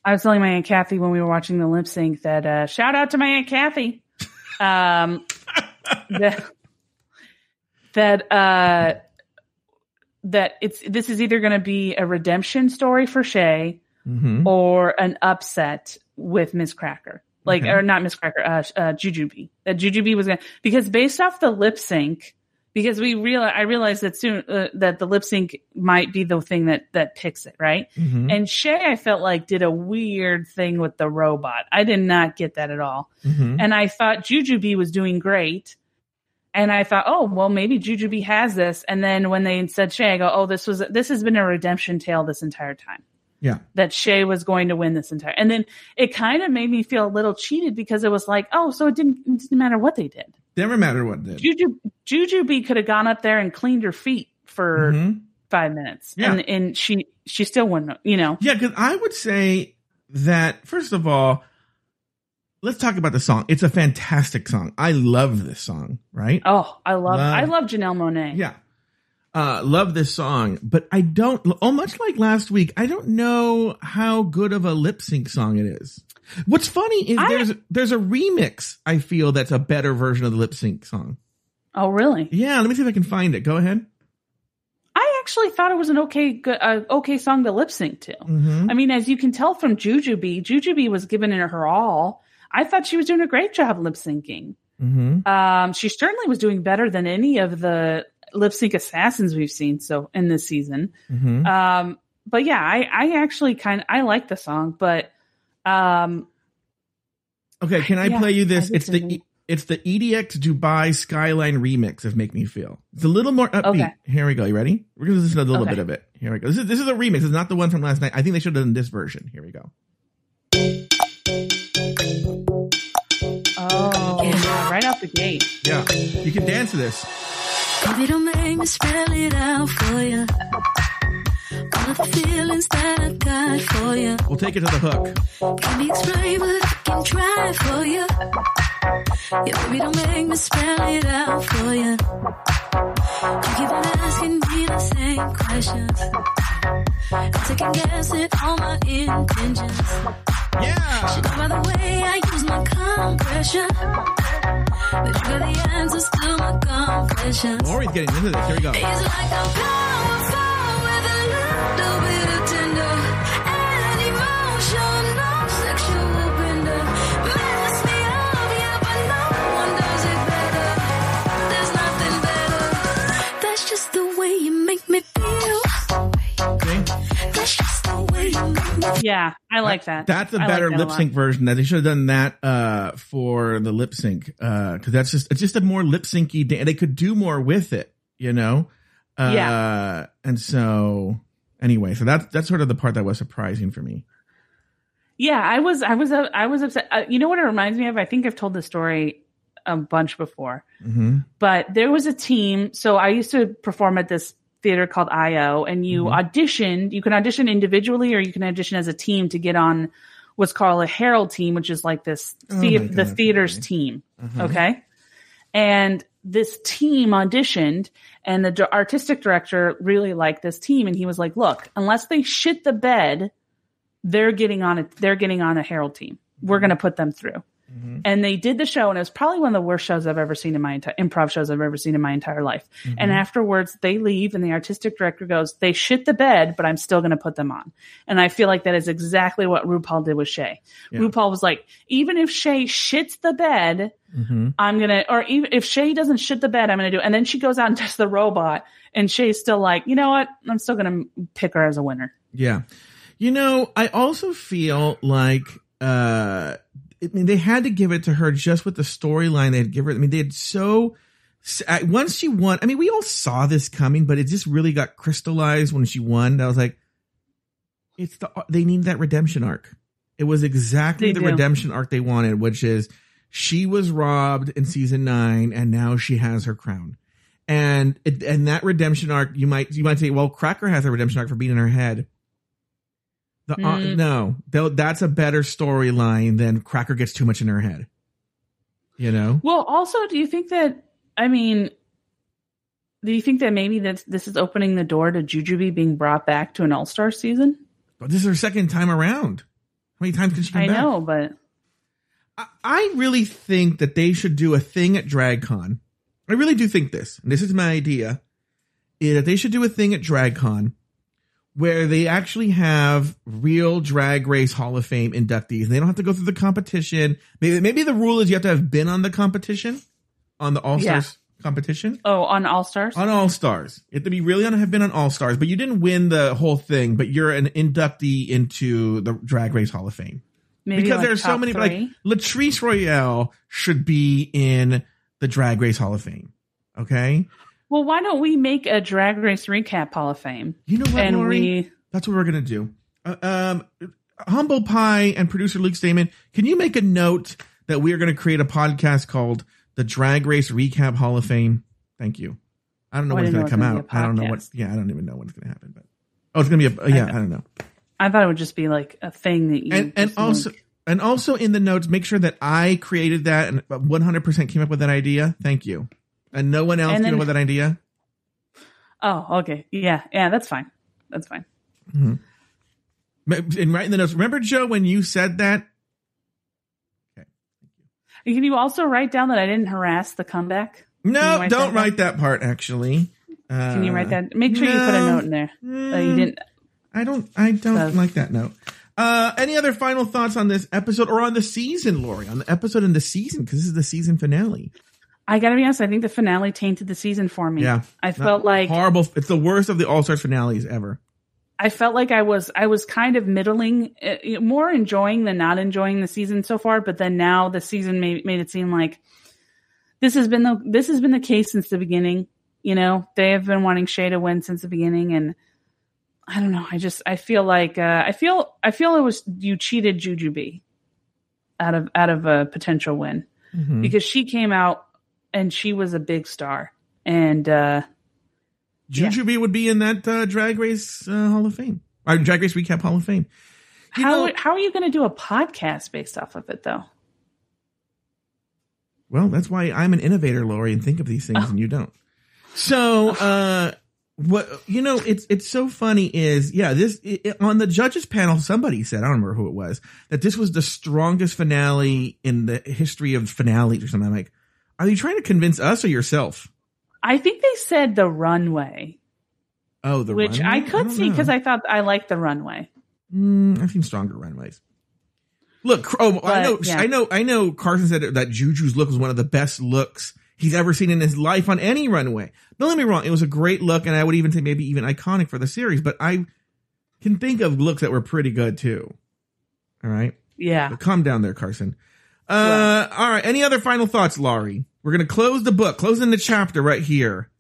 I was telling my aunt Kathie when we were watching the lip sync that uh, shout out to my aunt Kathie. Um, *laughs* that that uh, that it's this is either going to be a redemption story for Shea Mhm. or an upset with Miz Cracker, like Okay. or not Miz Cracker, uh, uh, Jujubee. That Jujubee was going to because based off the lip sync. Because we real, I realized that soon uh, that the lip sync might be the thing that that picks it, right? Mhm. And Shea, I felt like did a weird thing with the robot. I did not get that at all. Mhm. And I thought Jujubee was doing great. And I thought, oh, well, maybe Jujubee has this. And then when they said Shea, I go, oh, this was, this has been a redemption tale this entire time Yeah. that Shea was going to win this entire. And then it kind of made me feel a little cheated because it was like, oh, so it didn't, it didn't matter what they did. Never matter what did. Juju, Jujubee could have gone up there and cleaned her feet for Mhm. five minutes. Yeah. And, and she, she still wouldn't, you know. Yeah, because I would say that first of all, let's talk about the song. It's a fantastic song. I love this song, right? Oh, I love, Love- I love Janelle Monáe. Yeah. Uh, love this song, but I don't, oh, much like last week, I don't know how good of a lip sync song it is. What's funny is I- there's, there's a remix I feel that's a better version of the lip sync song. Oh, really? Yeah, let me see if I can find it. Go ahead. I actually thought it was an okay, good, uh, okay song to lip sync to. Mhm. I mean, as you can tell from Jujubee, Jujubee was giving it her all. I thought she was doing a great job lip syncing. Mm-hmm. Um, she certainly was doing better than any of the lip sync assassins we've seen so in this season. Mm-hmm. Um, but yeah, I, I actually kind of I like the song, but um, Okay, can I Yeah, play you this? It's the. E- it's the EDX Dubai Skyline remix of "Make Me Feel." It's a little more upbeat. Okay. Here we go. You ready? We're gonna listen to a little Okay. bit of it. Here we go. This is this is a remix. It's not the one from last night. I think they should have done this version. Here we go. oh, yeah, right out the gate. Yeah, you can dance to this. Baby, don't make me spell it out for you. All the feelings that I got for you. We'll take it to the hook. Can't be explained, but I can try for you. Yeah, baby, don't make me spell it out for you. You keep on asking me the same questions. I'm guessing all my intentions. Yeah. Should know by the way I use my compression. That you got the answers to my confessions. Lauri's getting into this. Here we go. It's like I'm powerful with a little bit of tender and emotional sexual bender. Mess me up, yeah, but no one does it better. There's nothing better. That's just the way you make me feel. Yeah, I like that. That's a I like better that lip sync version. That they should have done that uh, for the lip sync because that's just it's just a more lip syncy. Da- they could do more with it, you know. Uh, Yeah. And so anyway, so that's that's sort of the part that was surprising for me. Yeah, I was, I was, uh, I was upset. Uh, you know what it reminds me of? I think I've told this story a bunch before, Mm-hmm. but there was a team. So I used to perform at this theater called IO, and you Mhm. auditioned. You can audition individually, or you can audition as a team to get on what's called a Herald team, which is like this Oh the God, theater's okay. team. Uh-huh. Okay. And this team auditioned, and the artistic director really liked this team, and he was like, "Look, unless they shit the bed, they're getting on it. They're getting on a Herald team. We're going to put them through." And they did the show, and it was probably one of the worst shows I've ever seen in my entire improv shows I've ever seen in my entire life. And afterwards, they leave, and the artistic director goes, "They shit the bed, but I'm still going to put them on." And I feel like that is exactly what RuPaul did with Shea. Yeah. RuPaul was like, "Even if Shea shits the bed, Mm-hmm. I'm gonna, or even if Shea doesn't shit the bed, I'm gonna do." it. And then she goes out and *laughs* does the robot, and Shea's still like, "You know what? I'm still gonna pick her as a winner." Yeah. You know, I also feel like uh I mean they had to give it to her just with the storyline they had given her. I mean they had so uh, once she won, I mean we all saw this coming, but it just really got crystallized when she won. I was like it's the they need that redemption arc. It was exactly They the do. redemption arc they wanted, which is she was robbed in season 9 and now she has her crown. And it, and that redemption arc, you might you might say, well, Cracker has a redemption arc for being in her head. The, uh, Mm. no, tho- that's a better storyline than Cracker gets too much in her head. You know, Well, also, do you think that? I mean, do you think that maybe that this is opening the door to Jujubee being brought back to an All Star season? but this is her second time around. How many times can she come I back? know, but I, I really think that they should do a thing at DragCon. I really do think this, and this is my idea, is that they should do a thing at DragCon where they actually have real Drag Race Hall of Fame inductees. They don't have to go through the competition. Maybe, maybe the rule is you have to have been on the competition, on the All Stars competition. oh, on All Stars. On All Stars. You have to be really on have been on All Stars, but you didn't win the whole thing, but you're an inductee into the Drag Race Hall of Fame. Maybe because like there's so top many like Latrice Royale should be in the Drag Race Hall of Fame. Okay? Well, why don't we make a Drag Race recap Hall of Fame? You know what, and Lauri? we That's what we're gonna do. Uh, um Humble Pie and producer Luke Stamen, can you make a note that we are gonna create a podcast called the Drag Race Recap Hall of Fame? Thank you. I don't know Oh, when it's gonna come it was out. I don't know what yeah, I don't even know when it's gonna happen, but oh it's gonna be a yeah, I, don't know. I thought it would just be like a thing that you and and also and also in the notes, make sure that I created that and 100 percent came up with that idea. Thank you. And no one else And came up with that idea. Oh, okay. Yeah, yeah, that's fine. That's fine. Mhm. And right in the notes. Remember, Joe, when you said that? Can you also write down that I didn't harass the comeback? No, write don't that write that part. Actually, uh, Can you write that? Make sure you put a note in there that you didn't. I don't. I don't like that note. Uh, any other final thoughts on this episode or on the season, Lauri? On the episode and the season because this is the season finale. I gotta be honest. I think the finale tainted the season for me. Yeah, I felt like horrible. It's the worst of the All Stars finales ever. I felt like I was I was kind of middling, uh, more enjoying than not enjoying the season so far. But then now the season made made it seem like this has been the this has been the case since the beginning. You know, they have been wanting Shea to win since the beginning, and I don't know. I just I feel like uh, I feel I feel it was you cheated Jujubee out of out of a potential win Mhm. because she came out and she was a big star and. uh Jujubee would be in that uh, Drag Race uh, Hall of Fame. Or Drag Race Recap Hall of Fame. how how are you going to do a podcast based off of it though? Well, that's why I'm an innovator, Lauri, and think of these things and you don't. So, uh, what, you know, it's, it's so funny is, yeah, this, it- on the judges panel, somebody said, I don't remember who it was, that this was the strongest finale in the history of finales or something. I'm like, are you trying to convince us or yourself? I think they said the runway, Oh, the which runway? I could don't see because. I thought I liked the runway. Mm, I've seen stronger runways. Look, oh, I know, yeah. I know, I know. Carson said that Juju's look was one of the best looks he's ever seen in his life on any runway. Don't get me wrong; it was a great look, and I would even say maybe even iconic for the series. But I can think of looks that were pretty good too. All right, Yeah. but calm down there, Carson. Uh, all right. Any other final thoughts, Lauri? We're gonna close the book, closing the chapter right here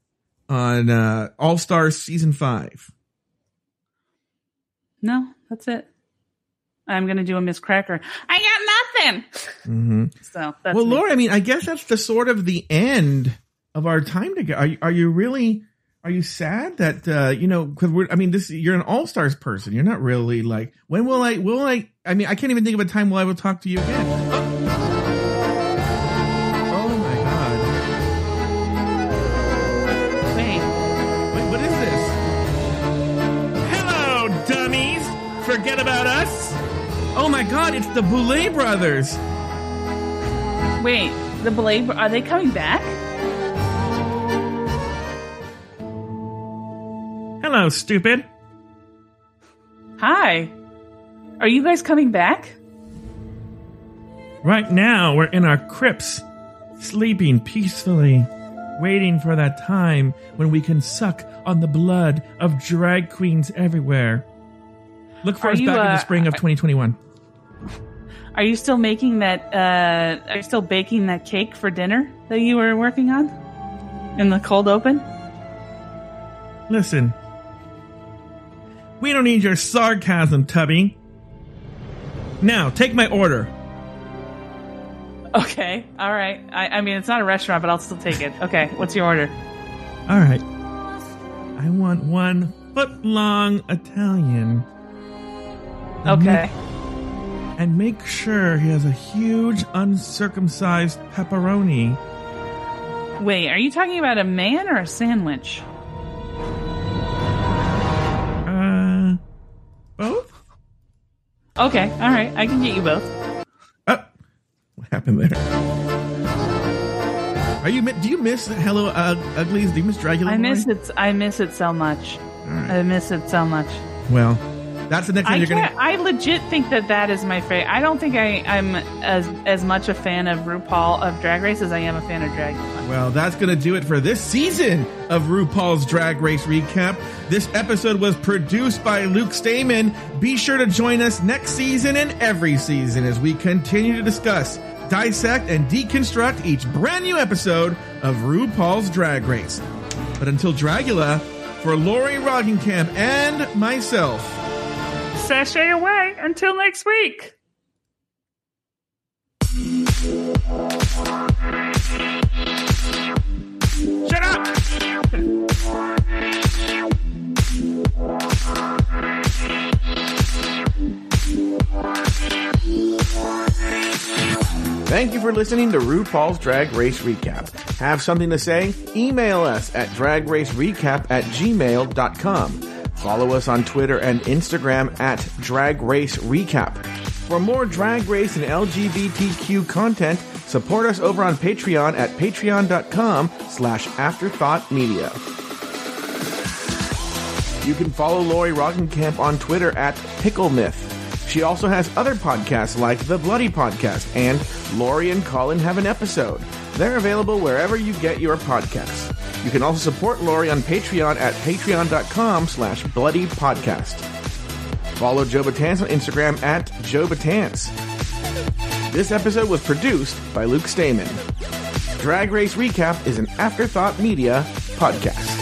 on uh All Stars season five. No, that's it. I'm going to do a Miz Cracker. I got nothing. Mm-hmm. So that's well, me. Laura, I mean, I guess that's the sort of the end of our time together. Are you, are you really? Are you sad that uh, you know? Because we're. I mean, this you're an all stars person. You're not really like. When will I? Will I? I mean, I can't even think of a time when I will talk to you again. Oh my god! It's the Boulay brothers. wait. The Blade, are they coming back? Hello, stupid. Hi. Are you guys coming back? Right now, we're in our crypts, sleeping peacefully, waiting for that time when we can suck on the blood of drag queens everywhere. Look for Are us you, back in the uh, spring of 2021. Are you still making that? Uh, are you still baking that cake for dinner that you were working on in the cold open? Listen, we don't need your sarcasm, Tubby. Now, take my order. Okay, all right. I, I mean, it's not a restaurant, but I'll still take it. Okay, what's your order? All right. I want one foot long Italian. Okay. And make sure he has a huge uncircumcised pepperoni. Wait, are you talking about a man or a sandwich? Uh, both? Okay, all right. I can get you both. Oh, what happened there? Are you? Do you miss Hello uh, Uglies? Do you miss Dragula? I miss it. I miss it so much. right. I miss it so much. Well, that's the next I you're gonna. I legit think that that is my favorite. I don't think I, I'm as as much a fan of RuPaul of Drag Race as I am a fan of Dragula. Well, that's going to do it for this season of RuPaul's Drag Race Recap. This episode was produced by Luke Stamen. Be sure to join us next season and every season as we continue to discuss, dissect, and deconstruct each brand new episode of RuPaul's Drag Race. But until Dragula, for Lauri Roggenkamp and myself, Sashay away until next week. shut up! Thank you for listening to RuPaul's Drag Race Recap. Have something to say? Email us at dragracerecap at gmail.com. Follow us on Twitter and Instagram at Drag Race Recap. For more drag race and LGBTQ content, support us over on Patreon at patreon.com slash afterthought media. You can follow Lauri Roggenkamp on Twitter at PickleMyth. She also has other podcasts like The Bloody Podcast and Lauri and Colin Have an Episode. They're available wherever you get your podcasts. You can also support Lauri on Patreon at patreon.com slash bloody podcast. Follow Joe Betance on Instagram at Joe Betance. This episode was produced by Luke Stamen. Drag Race Recap is an Afterthought Media podcast.